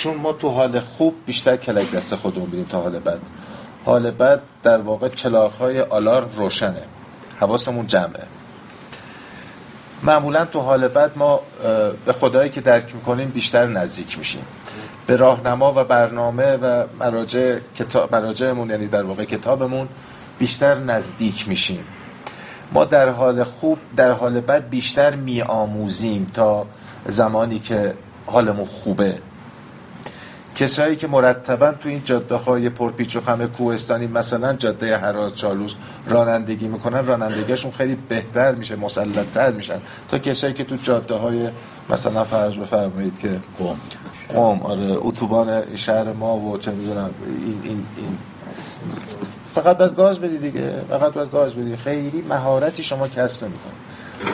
A: چون ما تو حال خوب بیشتر کلک دست خودمون بیدیم تا حال بد. حال بد در واقع چلاخ های آلارم روشنه. حواسمون جمعه. معمولا تو حال بد ما به خدایی که درک می‌کنیم بیشتر نزدیک میشیم. به راهنما و برنامه و مراجع کتاب مراجعمون یعنی در واقع کتابمون بیشتر نزدیک میشیم. ما در حال خوب در حال بد بیشتر میآموزیم تا زمانی که حالمون خوبه. کسایی که مرتبا تو این جاده های پرپیچ و خم کوهستانی مثلا جاده هراز چالوس رانندگی می‌کنن رانندگیشون خیلی بهتر میشه مسلطتر میشن. تا کسایی که تو جاده های مثلا فرض بفرمایید که قوم. قوم آره اتوبان شهر ما و چه می‌دونم این این این. فقط باید گاز بدی دیگه فقط باید گاز بدی. خیلی مهارتی شما کسب نمی‌کنه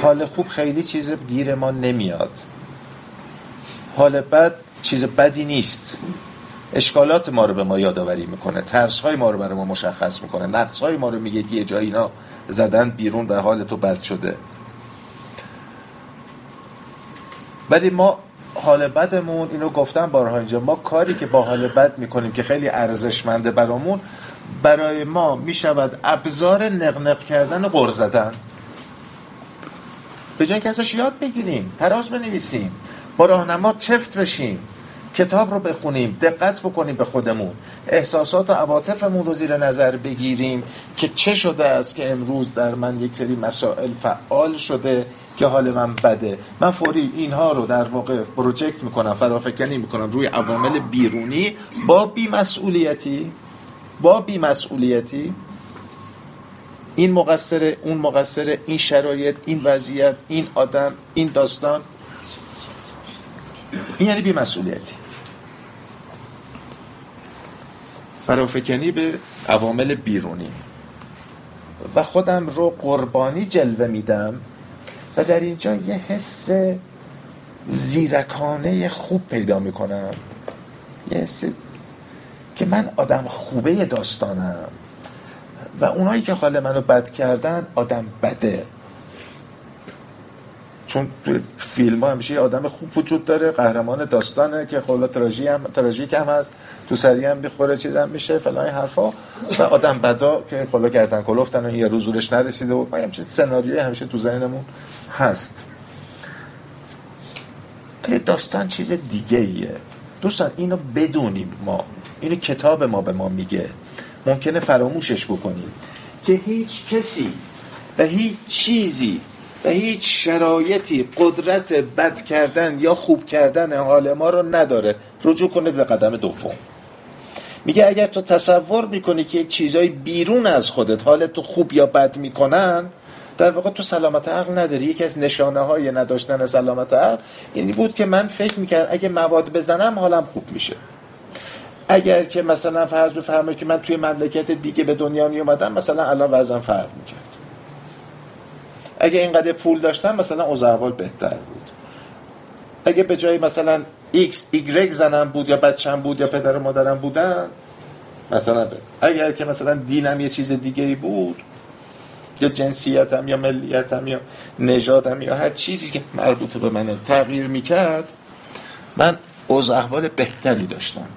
A: حال خوب خیلی چیز گیر ما نمیاد. حال بد چیز بدی نیست. اشکالات ما رو به ما یادآوری می‌کنه. ترس های ما رو برای ما مشخص می‌کنه. نقص های ما رو میگه یه جایی اینا زدن بیرون و حال تو بد شده. ولی ما حال بدمون اینو گفتم بارها اینجا. ما کاری که با حال بد می‌کنیم که خیلی ارزشمنده برامون برای ما می‌شود ابزار نقنق کردن و غر زدن. به جای که ازش یاد بگیریم تراز بنویسیم. با راهنما چفت بشیم کتاب رو بخونیم دقت بکنیم به خودمون. احساسات و عواطفمون رو زیر نظر بگیریم که چه شده است که امروز در من یک سری مسائل فعال شده که حال من بده. من فوری اینها رو در واقع پروژکت می‌کنم فرافکنی می‌کنم روی عوامل بیرونی. با بیمسئولیتی با بیمسئولیتی این مقصر اون مقصر این شرایط این وضعیت این آدم این داستان این یعنی بیمسئولیتی. فرافکنی به عوامل بیرونی. و خودم رو قربانی جلوه میدم و در اینجا یه حس زیرکانه خوب پیدا می‌کنم. یه حس که من آدم خوبه داستانم. و اونایی که حال منو بد کردن آدم بده. چون توی فیلم ها همیشه آدم خوب وجود داره قهرمان داستانه که خلا تراژی هم هم هست تو سری هم می‌خوره چیز هم میشه فلان حرفا. و آدم بدا که خلا گردن کلفتن و یه روز زورش نرسیده و ما همچین سناریوی همیشه تو ذهنمون هست. ولی داستان چیز دیگه ایه دوستان اینو بدونیم ما. اینو کتاب ما به ما میگه. ممکنه فراموشش بکنیم. که هیچ کسی و هیچ چیزی و هیچ شرایطی قدرت بد کردن یا خوب کردن حال ما رو نداره. رجوع کنه به قدم دوم. میگه اگر تو تصور می‌کنی که چیزای بیرون از خودت حالت تو خوب یا بد می‌کنن در واقع تو سلامت عقل نداری. یکی از نشانه های نداشتن سلامت عقل اینی بود که من فکر می‌کردم اگه مواد بزنم حالم خوب میشه. اگر که مثلا فرض بفرمایید که من توی مملکت دیگه به دنیا می اومدم مثلا الان وضعم فرق می‌کرد اگه اینقدر پول داشتم مثلا اوضاع احوال بهتر بود اگه به جای مثلا X, Y زنم بود یا بچم بود یا پدر و مادرم بودن مثلا به. اگر که مثلا دینم یه چیز دیگه ای بود یا جنسیتم یا ملیتم یا نژادم یا هر چیزی که مربوط به منه تغییر می‌کرد من اوضاع احوال بهتری داشتم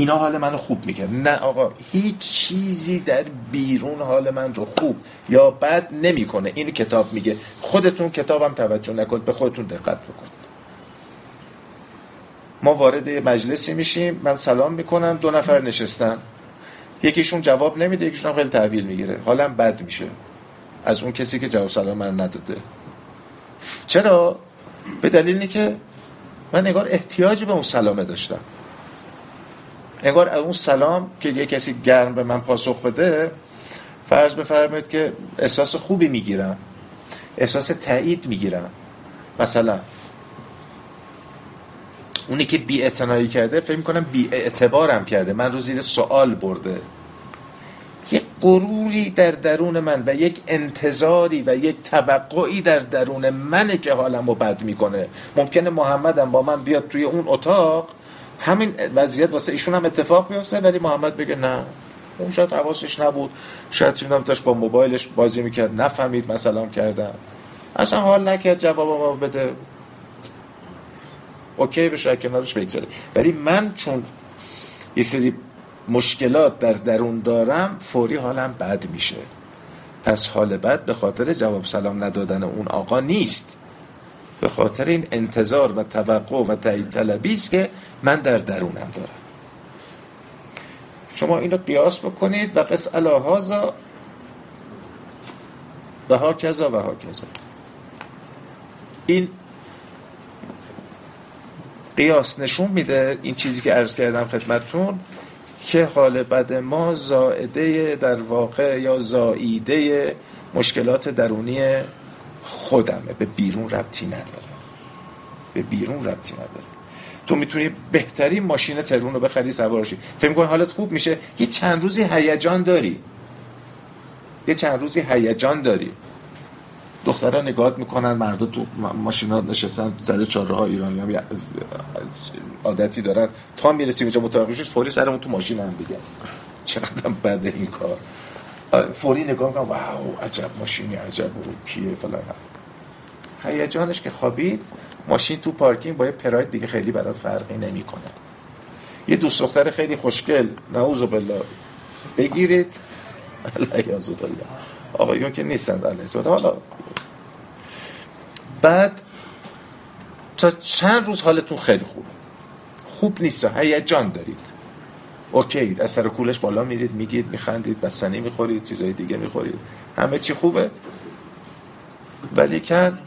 A: اینا حال منو خوب می‌کرد. نه آقا هیچ چیزی در بیرون حال من رو خوب یا بد نمی‌کنه. اینو کتاب میگه. خودتون کتابم توجه نکنید به خودتون دقت بکنید. ما وارد مجلسی میشیم. من سلام می‌کنم. دو نفر نشستن. یکیشون جواب نمیده یکیشون خیلی تحویل می‌گیره. حالم بد میشه. از اون کسی که جواب سلام من نداده. چرا؟ به دلیلی که من نگار احتیاج به اون سلامه داشتم. انگار اون سلام که یه کسی گرم به من پاسخ بده فرض بفرمایید که احساس خوبی می‌گیرم. احساس تایید می‌گیرم. مثلا اونی که بی کرده فکر می‌کنم بی اعتبارم کرده. من رو زیر سوال برده. یک غروری در درون من و یک انتظاری و یک توقعی در درون منه که حالم رو بد می‌کنه. ممکنه محمدم با من بیاد توی اون اتاق همین وضعیت واسه ایشون هم اتفاق میفته ولی محمد بگه نه. اون شاید حواسش نبود. شاید چون داشت با موبایلش بازی می‌کرد نفهمید مثلا کردم اصلا حال نکرد جواب بده. اوکی بشه کنارش بگذاری ولی من چون یه سری مشکلات در درون دارم فوری حالم بد میشه. پس حال بد به خاطر جواب سلام ندادن اون آقا نیست. به خاطر این انتظار و توقع و تایید طلبی است که من در درونم دارم. شما اینو قیاس بکنید و قص الهازا و ها کذا و ها کذا. این قیاس نشون میده این چیزی که عرض کردم خدمتون که حال بد ما زائده در واقع یا زائیده مشکلات درونی خودمه. به بیرون ربطی نداره. به بیرون ربطی نداره. تو می‌تونی بهترین ماشین ترون رو بخری سوارشی فکر می‌کنی حالت خوب میشه؟ یه چند روزی هیجان داری. یه چند روزی هیجان داری. دخترها نگاه می‌کنن مردا تو ماشینا نشستن سر چهارراه ها ایرانی هم عادتی دارن. تا می‌رسی به جا متوقف فوری سرمون تو ماشین هم دیگه چقدر بده این کار. فوری نگاه می‌کنم واو عجب ماشینی عجب رو کیه فلان. هیجانش که خوابید ماشین تو پارکینگ با یه پراید دیگه خیلی برات فرقی نمی‌کنه. یه دوست دختر خیلی خوشگل نعوذ بالله. بگیرید. الله بالله آقایون که نیستن علیه حالا. بعد تا چند روز حالتون خیلی خوب. خوب نیست هیجان دارید. اوکی از سر کولش بالا میرید میگید میخندید بستنی می‌خورید چیزای دیگه می‌خورید. همه چی خوبه؟ ولی کن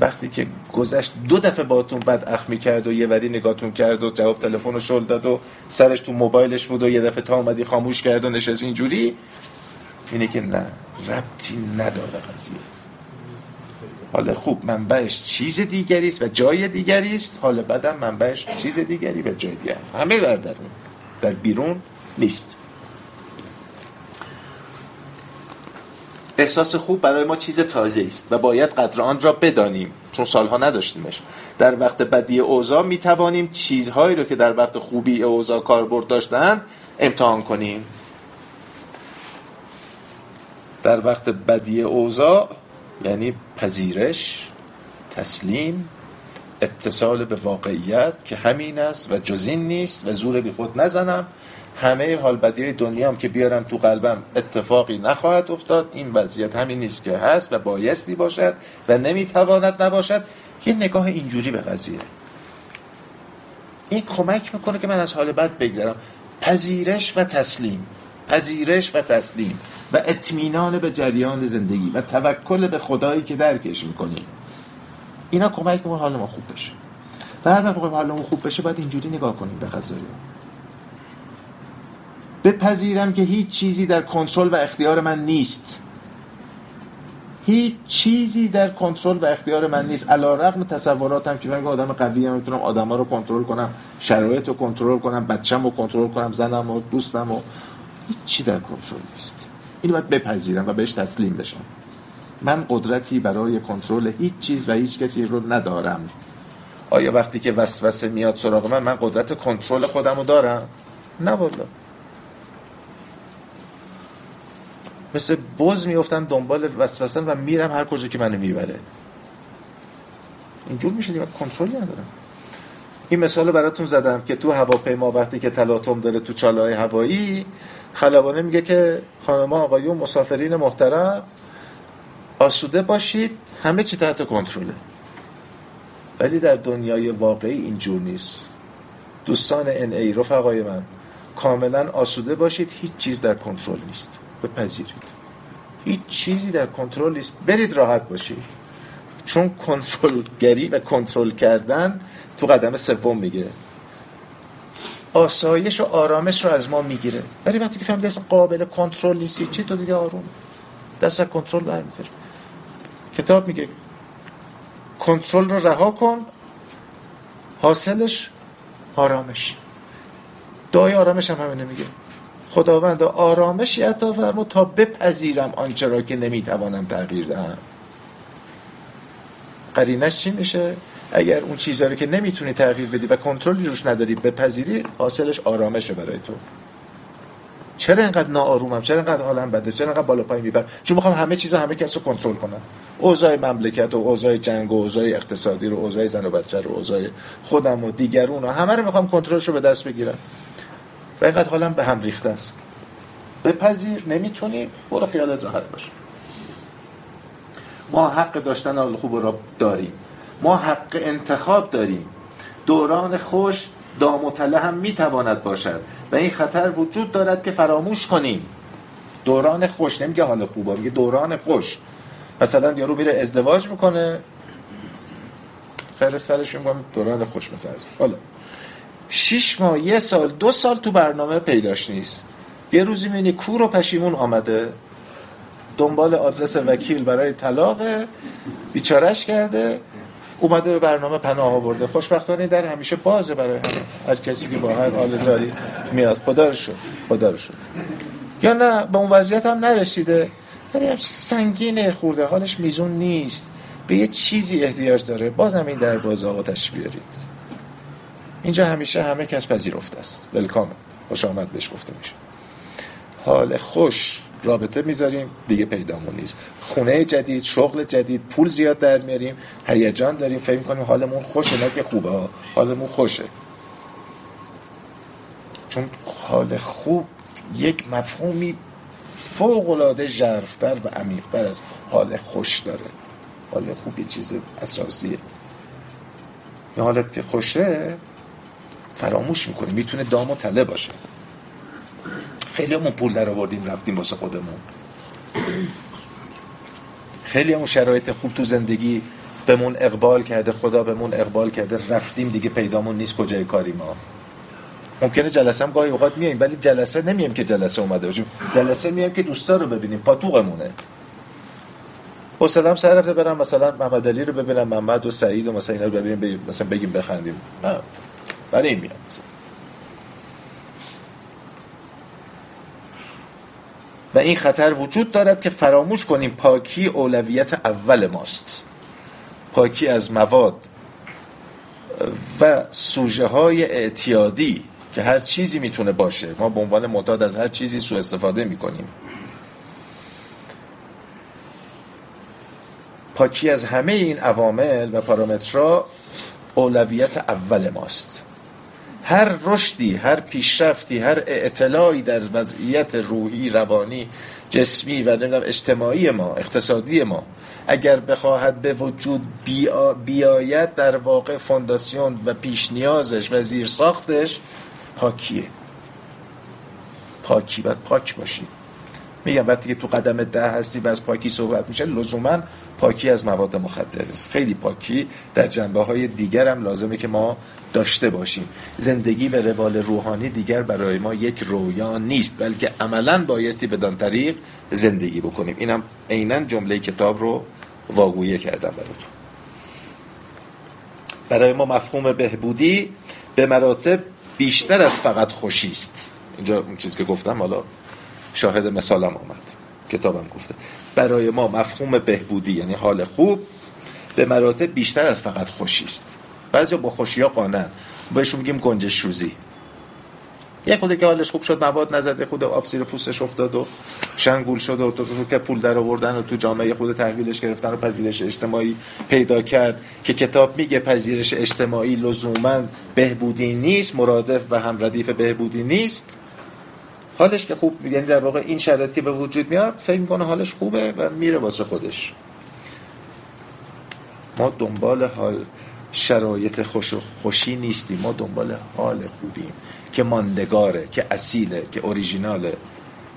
A: وقتی که گذشت دو دفعه باتون بد اخ کرد و یه وری نگاهتون کرد و جواب تلفن رو شل داد و سرش تو موبایلش بود و یه دفعه تا اومدی خاموش کرد و نشست اینجوری اینه که نه ربطی نداره قضیه. حالا خوب منبعش چیز دیگری است و جای دیگری است. حالا بعدم منبعش چیز دیگری و جای دیگری. همه در درون. در بیرون نیست. احساس خوب برای ما چیز تازه است و باید قدر آن را بدانیم چون سالها نداشتیمش. در وقت بدی اوضاع می توانیم چیزهایی رو که در وقت خوبی اوضاع کاربرد داشتند امتحان کنیم. در وقت بدی اوضاع یعنی پذیرش تسلیم اتصال به واقعیت که همین است و جزین نیست و زور بی خود نزنم. همه حال بدی دنیا هم که بیارم تو قلبم اتفاقی نخواهد افتاد. این وضعیت همین نیست که هست و بایستی باشد و نمی‌تواند نباشد. یه نگاه اینجوری به قضیه. این کمک می‌کنه که من از حال بد بگذرم. پذیرش و تسلیم. پذیرش و تسلیم. و اطمینان به جریان زندگی و توکل به خدایی که درکش می‌کنیم. اینا کمک می‌کنه حال ما خوب بشه. و هر وقت حالمون خوب بشه باید اینجوری نگاه کنیم به قضایی بپذیرم که هیچ چیزی در کنترل و اختیار من نیست. هیچ چیزی در کنترل و اختیار من نیست. علا رقم تصوراتم که من آدم قوی هم می‌تونم آدم ها رو کنترل کنم شرایط رو کنترل کنم بچم رو کنترل کنم زنم و دوستم و هیچ چی در کنترل نیست. اینو باید بپذیرم و بهش تسلیم بشم. من قدرتی برای کنترل هیچ چیز و هیچ کسی رو ندارم. آیا وقتی که وسوسه میاد سراغ من من قدرت کنترل خودم رو دارم؟ نه والا. مثل بز میفتم دنبال وسوسه و میرم هر کجا که منو می‌بره. اینجور میشه دیگه کنترلی ندارم. این مثال براتون زدم که تو هواپیما وقتی که تلاطم داره تو چالهای هوایی خلبانه میگه که خانم آقایون مسافرین محترم آسوده باشید همه چی تحت کنترله. ولی در دنیای واقعی اینجور نیست. دوستان ان ای رفقای من کاملا آسوده باشید هیچ چیز در کنترل نیست. بپذیرید. هیچ چیزی در کنترل نیست. برید راحت باشید. چون کنترلگری و کنترل کردن تو قدم سوم میگه. آسایش و آرامش رو از ما می‌گیره. ولی وقتی که فهمید اصلا قابل کنترل نیستی چی تو دیگه آروم؟ دست کنترل برمیداری. کتاب میگه کنترل رو رها کن حاصلش آرامش. دعای آرامش هم همینه میگه. خداوند آرامش عطا فرما تا بپذیرم آنچه را که نمی‌توانم تغییر دهم. قرینش چی میشه؟ اگر اون چیزها رو که نمی‌تونی تغییر بدی و کنترلی روش نداری بپذیری حاصلش آرامشه برای تو. چرا اینقدر ناآرومم؟ چرا اینقدر حالم بده؟ چرا اینقدر بالا پایین می‌برم چون می‌خوام همه چیزا همه کس رو کنترل کنم. اوضاع مملکت و اوضاع جنگ و اوضاع اقتصادی رو اوضاع زن و بچه رو اوضاع خودم و دیگرون و همه رو می‌خوام کنترلش رو به دست بگیرم. و اینقدر حالم به هم ریخته است. بپذیر نمی‌تونی برو خیالت راحت باشه. ما حق داشتن حال خوب را داریم. ما حق انتخاب داریم. دوران خوش دام و تله هم می‌تواند باشد و این خطر وجود دارد که فراموش کنیم. دوران خوش نمیگه حال خوبه میگه دوران خوش. مثلا یارو میره ازدواج می‌کنه. خیر سرش می‌کنه دوران خوش مثلا. حالا شیش ماه یه سال دو سال تو برنامه پیداش نیست. یه روزی می‌بینی کور و پشیمون آمده. دنبال آدرس وکیل برای طلاق بیچارش کرده. اومده به برنامه پناه آورده. خوشبختانه در همیشه بازه برای هر کسی که با هر حال زاری میاد. خدا رو شد خدا رو شد یا نه به اون وضعیت هم نرسیده. ولی هم سنگینه خورده. حالش میزون نیست. به یه چیزی احتیاج داره. باز هم این در باز آقا بیارید. اینجا همیشه همه کس پذیرفته است. ولکامه خوش آمد. بهش گفته میشه. حال خوش. رابطه می‌ذاریم دیگه پیدامون نیست. خونه جدید شغل جدید پول زیاد در میاریم هیجان داریم فکر کنیم حالمون خوشه نه که خوبه. حالمون خوشه. چون حال خوب یک مفهومی فوق العاده ژرفتر و عمیقتر از حال خوش داره. حال خوب یه چیز اساسیه. یه حالت که خوشه فراموش می‌کنیم می‌تونه دام و تله باشه. خیلی همون پول در آوردیم رفتیم واسه خودمون. خیلی همون شرایط خوب تو زندگی بهمون اقبال کرده خدا بهمون اقبال کرده رفتیم دیگه پیدامون نیست کجای کاری ما. ممکنه جلسه هم گاهی اوقات میایم ولی جلسه نمیم که جلسه اومده باشیم. جلسه میایم که دوستا رو ببینیم پاتوقمونه. حسلم سر رفته برم مثلا محمد علی رو ببینم محمد و سعید و مثلا اینا رو ببینیم مثلا بگیم بخندیم. نه. برای این میام. و این خطر وجود دارد که فراموش کنیم پاکی اولویت اول ماست. پاکی از مواد و سوژه های اعتیادی که هر چیزی می‌تونه باشه. ما به عنوان معتاد از هر چیزی سوء استفاده می‌کنیم. پاکی از همه این عوامل و پارامترها اولویت اول ماست. هر رشدی هر پیشرفتی هر اعتلاعی در وضعیت روحی روانی جسمی و اجتماعی ما اقتصادی ما اگر بخواهد به وجود بیاید در واقع فونداسیون و پیش نیازش و زیر ساختش پاکیه. پاکی باید پاک باشی. میگم وقتی که تو قدم ده هستی و از پاکی صحبت میشه لزوما پاکی از مواد مخدر است. خیلی پاکی در جنبه های دیگر هم لازمه که ما داشته باشیم. زندگی به روال روحانی دیگر برای ما یک رویا نیست بلکه عملا بایستی بدان طریق زندگی بکنیم. اینم عینا جمله کتاب رو واگویه کردم براتون. برای ما مفهوم بهبودی به مراتب بیشتر از فقط خوشی است. اینجا اون چیزی که گفتم حالا شاهد مثالم آمد. کتابم گفته. برای ما مفهوم بهبودی یعنی حال خوب به مراتب بیشتر از فقط خوشی است. بعضی با خوشی ها قانن بهشون میگیم گنجش شوزی. یه خودی که حالش خوب شد مواد نزده خود آب زیر پوستش افتاد و شنگول شد و تو که پول در آوردن و تو جامعه خود تحویلش گرفتن و پذیرش اجتماعی پیدا کرد که کتاب میگه پذیرش اجتماعی لزوما بهبودی نیست مرادف و هم ردیف بهبودی نیست. حالش که خوب یعنی در واقع این شرایط که به وجود میاد فکر می‌کنه حالش خوبه و میره واسه خودش. ما دنبال حال شرایط خوش و خوشی نیستیم. ما دنبال حال خوبیم. که ماندگاره که اصیله که اوریژیناله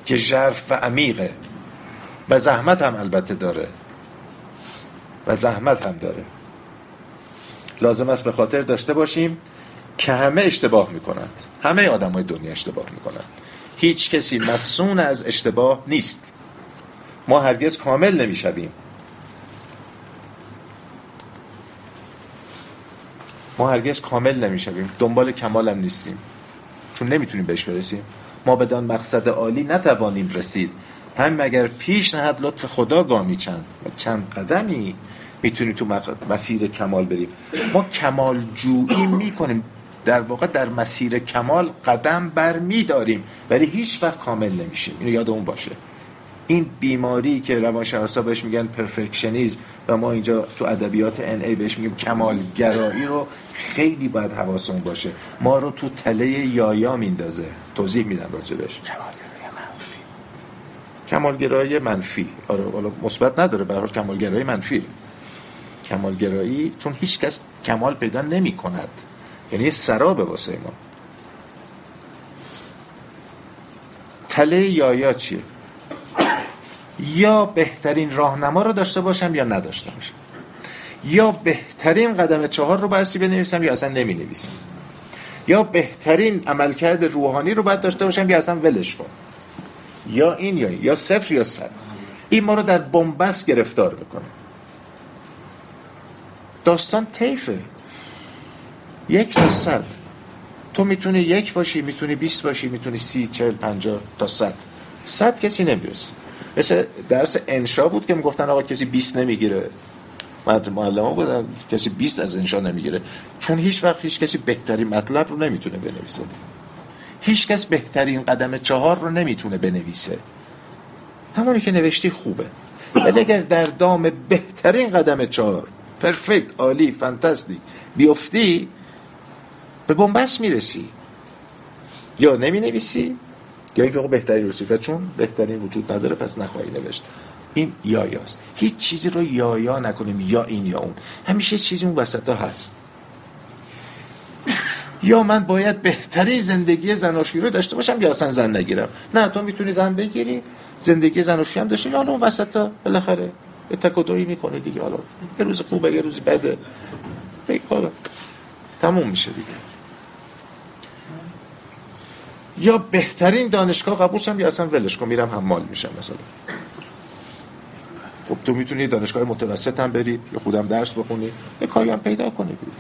A: که ژرف و عمیقه. و زحمت هم البته داره. و زحمت هم داره. لازم است به خاطر داشته باشیم که همه اشتباه می‌کنند. همه آدم های دنیا اشتباه می‌کنند. هیچ کسی مسون از اشتباه نیست. ما هرگز کامل نمی‌شویم. ما هرگز کامل نمی‌شویم. دنبال کمال هم نیستیم. چون نمی‌تونیم بهش برسیم. ما بدان مقصد عالی نتوانیم رسید. هم مگر پیش نهد لطف خدا گامی چند. و چند قدمی می‌تونیم تو مسیر کمال بریم ما کمال جویی می‌کنیم. در واقع در مسیر کمال قدم بر میداریم ولی هیچ وقت کامل نمیشیم. اینو یادمون باشه. این بیماری که روانشناسا بهش میگن پرفکشنیزم و ما اینجا تو ادبیات ان ای بهش میگیم کمالگرایی رو خیلی باید حواسمون باشه. ما رو تو تله یایا میندازه. توضیح میدم راجبش
C: کمالگرایی منفی.
A: کمالگرایی منفی. آره حالا مثبت نداره به کمالگرایی منفی. کمالگرایی چون هیچ کس کمال پیدا نمی کند یعنی سراب واسه ما. تله یایا چیه؟ یا بهترین راهنما رو داشته باشم یا نداشته باشم. یا بهترین قدم چهار رو بایستی بنویسم یا اصلا نمی نویسم یا بهترین عملکرد روحانی رو باید داشته باشم یا اصلا ولش کن. یا این یا این. یا صفر یا صد. این ما رو در بنبست گرفتار می‌کنه. داستان تیفه یک تا صد. تو می‌تونی یک باشی می‌تونی بیست باشی می‌تونی سی چل پنجا تا صد. صد کسی نمی‌رسه. مثل درس انشا بود که می‌گفتن آقا کسی 20 نمی‌گیره. معلم بودن. کسی 20 از انشا نمی‌گیره. چون هیچ وقت هیچ کسی بهترین مطلب رو نمی‌تونه بنویسه. هیچ کس بهترین قدم چهار رو نمی‌تونه بنویسه. همونی که نوشتی خوبه. ولی اگر در دام بهترین قدم چهار پرفکت عالی فانتاستیک بیفتی به بنبست می‌رسی. یا نمی نویسی یا اینکه بهتری رسید و چون بهترین وجود نداره پس نخواهی نوشت. این یا یاست. هیچ چیزی رو یا یا نکنیم یا این یا اون. همیشه چیزی اون وسط ها هست. یا من باید بهترین زندگی زناشویی رو داشته باشم یا اصلا زن نگیرم؟ نه تو می‌تونی زن بگیری زندگی زناشویی هم داشتی حالا اون وسط ها بالاخره یه تکودویی می‌کنه دیگه حالا یه روز خوبه یه روز بده. فکر تموم میشه دیگه. یا بهترین دانشگاه قبول شم یا اصلا ولش کن میرم حمال میشم مثلا. خب تو می‌تونی دانشگاه متوسط هم بری یا خودم درس بخونی یه کاری هم پیدا کنی دیگه.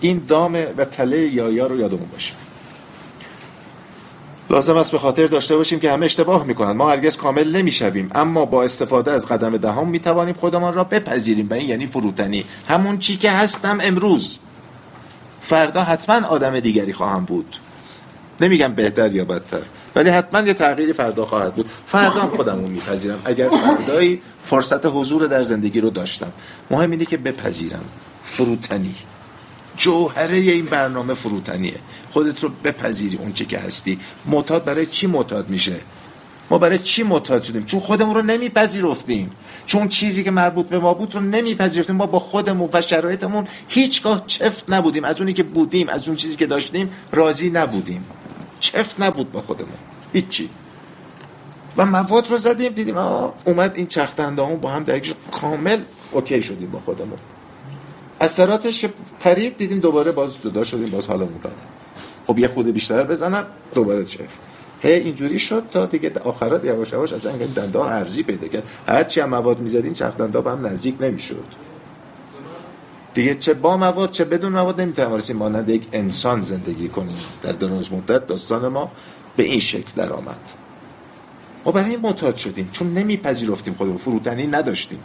A: این دام و تله یا رو یادمون باشه. لازم است به خاطر داشته باشیم که همه اشتباه می‌کنن. ما هرگز کامل نمی‌شویم اما با استفاده از قدم دهم می‌توانیم خودمان را بپذیریم و این یعنی فروتنی. همون چی که هستم امروز. فردا حتما آدم دیگری خواهم بود. نمیگم بهتر یا بدتر ولی حتما یه تغییری فردا خواهد بود. فردا هم خودمون میپذیرم. اگر فردایی فرصت حضور در زندگی رو داشتم مهم اینه که بپذیرم فروتنی. جوهره این برنامه فروتنیه. خودت رو بپذیری اون چی که هستی. معتاد برای چی معتاد میشه؟ ما برای چی معتاد شدیم؟ چون خودمون رو نمیپذیرفتیم. چون چیزی که مربوط به ما بود رو نمیپذیرفتیم. ما با خودمون و شرایطمون هیچگاه چفت نبودیم. از اونی که بودیم از اون چیزی که داشتیم راضی نبودیم. چفت نبود با خودمون. هیچی. و مواد رو زدیم دیدیم آه اومد این همون با هم درگیر کامل اوکی شدیم با خودمون. اثراتش که پرید دیدیم دوباره باز جدا شدیم باز حالمون دادم خب یه خود بیشتر بزنم دوباره چفت هی اینجوری شد تا دیگه آخرات یواش یواش از این دنده ارزی پیدا کرد. هر چی هم مواد می‌زدین چرخ دنده با هم نزدیک نمی‌شد. دیگه چه با مواد چه بدون مواد نمی‌تونیم مانند یک انسان زندگی کنیم. در دراز مدت داستان ما به این شکل در آمد ما برای این معتاد شدیم. چون نمیپذیرفتیم خودمون. فروتنی نداشتیم.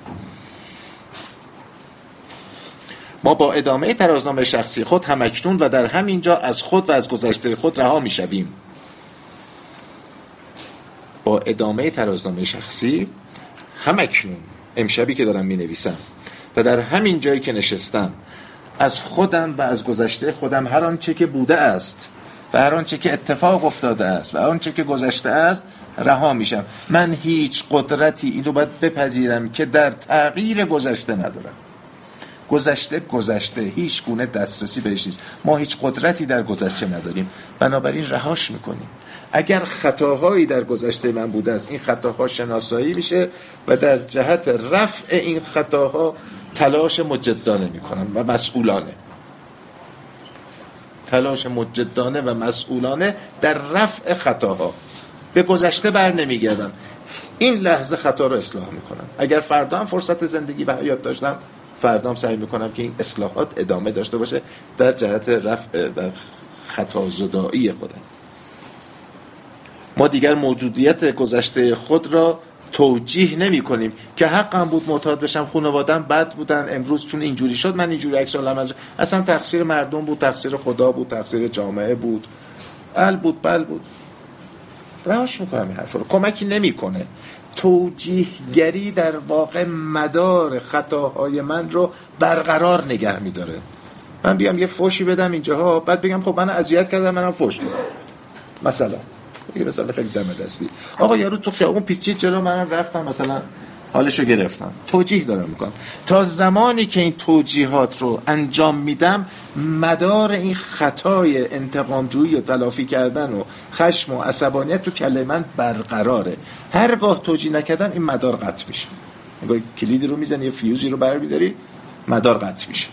A: ما با ادامه ترازنامه شخصی خود همکنون و در همینجا از خود و از گذشته خود رها می‌شویم. با ادامه ترازنامه شخصی همکنون امشبی که دارم می نویسم در همین جایی که نشستم از خودم و از گذشته خودم هر آنچه که بوده است و هر آنچه که اتفاق افتاده است و هر آنچه که گذشته است رها میشم. من هیچ قدرتی این رو باید بپذیرم که در تغییر گذشته ندارم. گذشته گذشته هیچ گونه دسترسی بهش نیست. ما هیچ قدرتی در گذشته نداریم. بنابراین رهاش می‌کنیم. اگر خطاهایی در گذشته من بوده است این خطاها شناسایی میشه و در جهت رفع این خطاها تلاش مجدانه می‌کنم و مسئولانه. تلاش مجدانه و مسئولانه در رفع خطاها. به گذشته بر نمیگردم. این لحظه خطا رو اصلاح می‌کنم. اگر فردا هم فرصت زندگی و حیات داشتم فردام سعی می‌کنم که این اصلاحات ادامه داشته باشه در جهت رفع و خطا زدایی خودم. ما دیگر موجودیت گذشته خود را توجیه نمی کنیم که حقم بود معتاد بشم خانوادم بد بودن امروز چون اینجوری شد من اینجوری عکس العمل اصلا تقصیر مردم بود تقصیر خدا بود تقصیر جامعه بود. ال بود بل بود. رهاش می‌کنم این حرف رو. کمکی نمی‌کنه. توجیهگری در واقع مدار خطاهای من رو برقرار نگه میداره. من بیام یه فوشی بدم اینجاها بعد بگم خب من اذیت کردم منم فوش مثلا. یه مثلا خیلی دم دستی. آقا یارو تو خیابون پیچید جلو منم رفتم مثلا حالشو گرفتم. توجیه دارم می‌کنم. تا زمانی که این توجیهات رو انجام میدم مدار این خطای انتقامجویی و تلافی کردن و خشم و عصبانیت تو کله من برقراره. هرگاه توجیه نکردم این مدار قطع میشه. کلیدی رو می‌زنی یه فیوزی رو برمیداری مدار قطع میشه.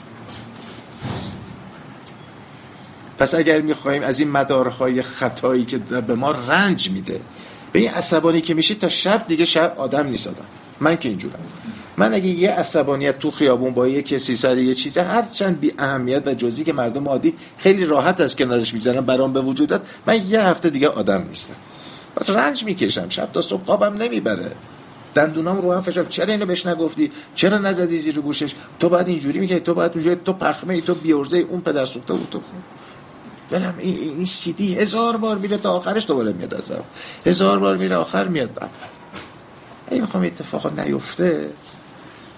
A: پس اگر می‌خواهیم از این مدارهای خطایی که به ما رنج میده به این عصبانی که میشه تا شب دیگه شب آدم نیست من که اینجورم. من اگه یه عصبانیت تو خیابون با یه کسی سر یه چیزه هر چند بی اهمیت و جزئی که مردم عادی خیلی راحت از کنارش می‌زنن برام به وجودت من یه هفته دیگه آدم نیستم. رنج می‌کشم. شب تا صبح خوابم نمی‌بره. دندونام رو هم فشار چرا اینو بهش نگفتی؟ چرا نزدی زیر گوشش؟ تو بعد اینجوری میگه تو بعد اونجوری تو پخمه ای تو بیورزه اون پدر سوخته بود تو ولم این, این سیدی هزار بار میره تا آخرش دوباره میاد از هزار بار میره آخر میاد بعد. اگه می‌خوام اتفاقات نیفته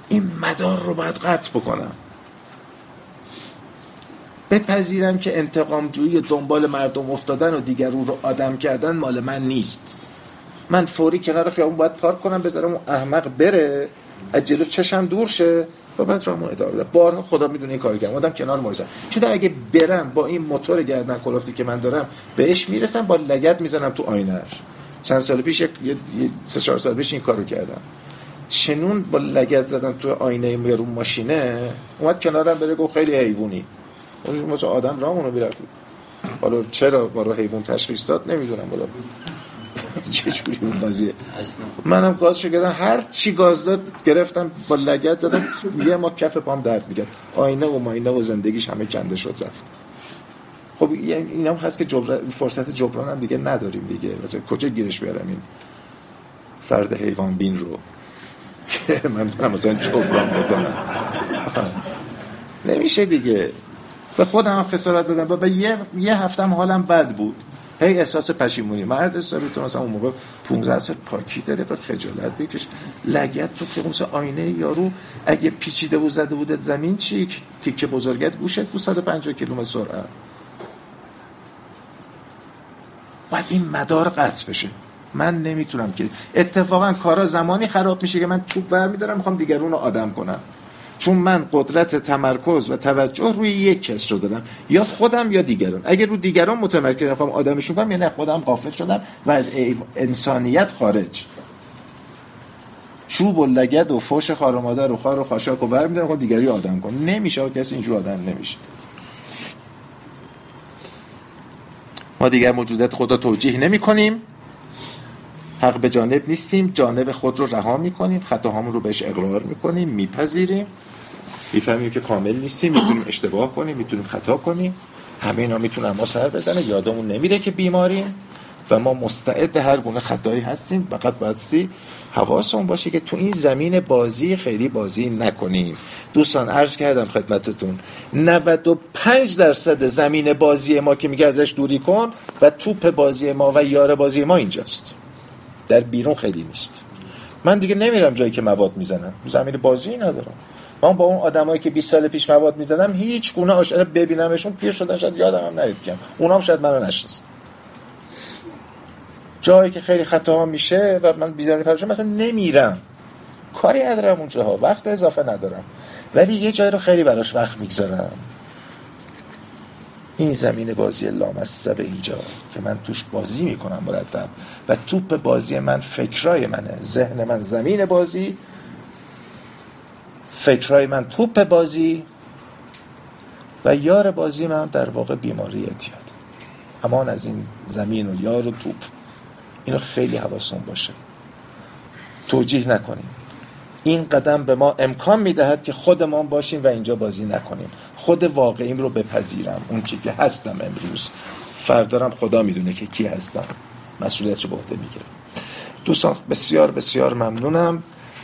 A: این مدار رو باید قطع بکنم. بپذیرم که انتقام جویی دنبال مردم افتادن و دیگر رو آدم کردن مال من نیست. من فوری کنار خیابون باید پارک کنم بذارم اون احمق بره از جلو چشم دور شه. و بعد راه اداره بده بارها خدا می‌دونه این کارو کردم. آدم کنار مویزم چون اگه برم با این موتور گردن کلفتی که من دارم بهش می‌رسم با لگت می‌زنم تو آینهش چند سال پیش یک سه چهار سال پیش این کارو کردم. شنون با لگت زدن تو آینه رو ماشینه اومد کنارم بره گفت خیلی حیوانی مثل آدم رامونو می‌رفت. حالا چرا برای حیوان تشخیص داد؟ نمی‌دونم. بالا چه جوری اون قضیه منم گاز کردم هر چی گاز داد گرفتم با لگت زدم. یه ما کف پام درد میگرد آینه و ماینه و زندگیش همه کنده شد رفت. خب این هم هست که جبر... فرصت جبران هم دیگه نداریم دیگه. کجا گیرش بیارم این فرد حیوان بین رو؟ که من برم مثلا جبران بکنم. نمیشه دیگه. به خودم هم خسارت زدم و به یه, یه هفتم حالم بد بود. هی احساس پشیمونی. مرد تو مثلا اون موقع 15 سال پاکی داره که خجالت بکش لگت تو که مثل آینه یارو اگه پیچیده و زده بودت زمین چی؟ تیکه بزرگت گوشت بود 150 کیلومتر سرعت. باید این مدار قطع بشه. من نمی‌تونم که اتفاقا کارا زمانی خراب میشه که من چوب ور میدارم می‌خوام دیگرون رو آدم کنم. چون من قدرت تمرکز و توجه روی یک کس رو دارم یا خودم یا دیگران. اگر رو دیگران متمرکز نخوام آدمشون کنم یعنی خودم غافل شدم و از انسانیت خارج. چوب و لگد و فوش خار و و خار و خاشاک و بر میدارم دیگری آدم کنم نمیشه کسی اینجور آدم نمیشه. ما دیگر موجودت خدا توجیه نمی کنیم حق به جانب نیستیم جانب خود رو رها می‌کنیم خطاهامون رو بهش اقرار می‌کنیم میپذیریم. می‌فهمیم که کامل نیستیم می‌تونیم اشتباه کنیم می‌تونیم خطا کنیم. همه اینا می‌تونه ما سر بزنه یادمون نمیره که بیماریم و ما مستعد هر گونه خطایی هستیم. فقط باید سی حواسمون باشه که تو این زمین بازی خیلی بازی نکنیم. دوستان عرض کردم خدمتتون 95 درصد زمین بازی ما که میگه ازش دوری کن و توپ بازی ما و یار بازی ما اینجاست. در بیرون خیلی نیست. من دیگه نمیرم جایی که مواد می‌زنم زمین بازی ندارم. من با اون آدمایی که 20 سال پیش مواد می‌زدم هیچ گونه آشنا ببینمشون پیر شدن شاید یادم هم نید کم اونام شاید منو نشناسن. جایی که خیلی خطا میشه و من بیداری فرشه مثلا نمیرم. کاری ندارم اونجاها. وقت اضافه ندارم. ولی یه جایی رو خیلی براش وقت می‌گذارم. این زمین بازی لامصب اینجا که من توش بازی می‌کنم مرتب و توپ بازی من فکرای منه ذهن من زمین بازی فکرای من توپ بازی و یار بازی من در واقع بیماری اعتیاد. امان از این زمین و یار و توپ. اینو خیلی حواسون باشه. توجیه نکنیم. این قدم به ما امکان می‌دهد که خودمان باشیم و اینجا بازی نکنیم. خود واقعیم رو بپذیرم. اون چی که هستم امروز. فردارم خدا می‌دونه که کی هستم. مسئولیت رو به عهده می‌گیرم. دوستان بسیار بسیار ممنونم.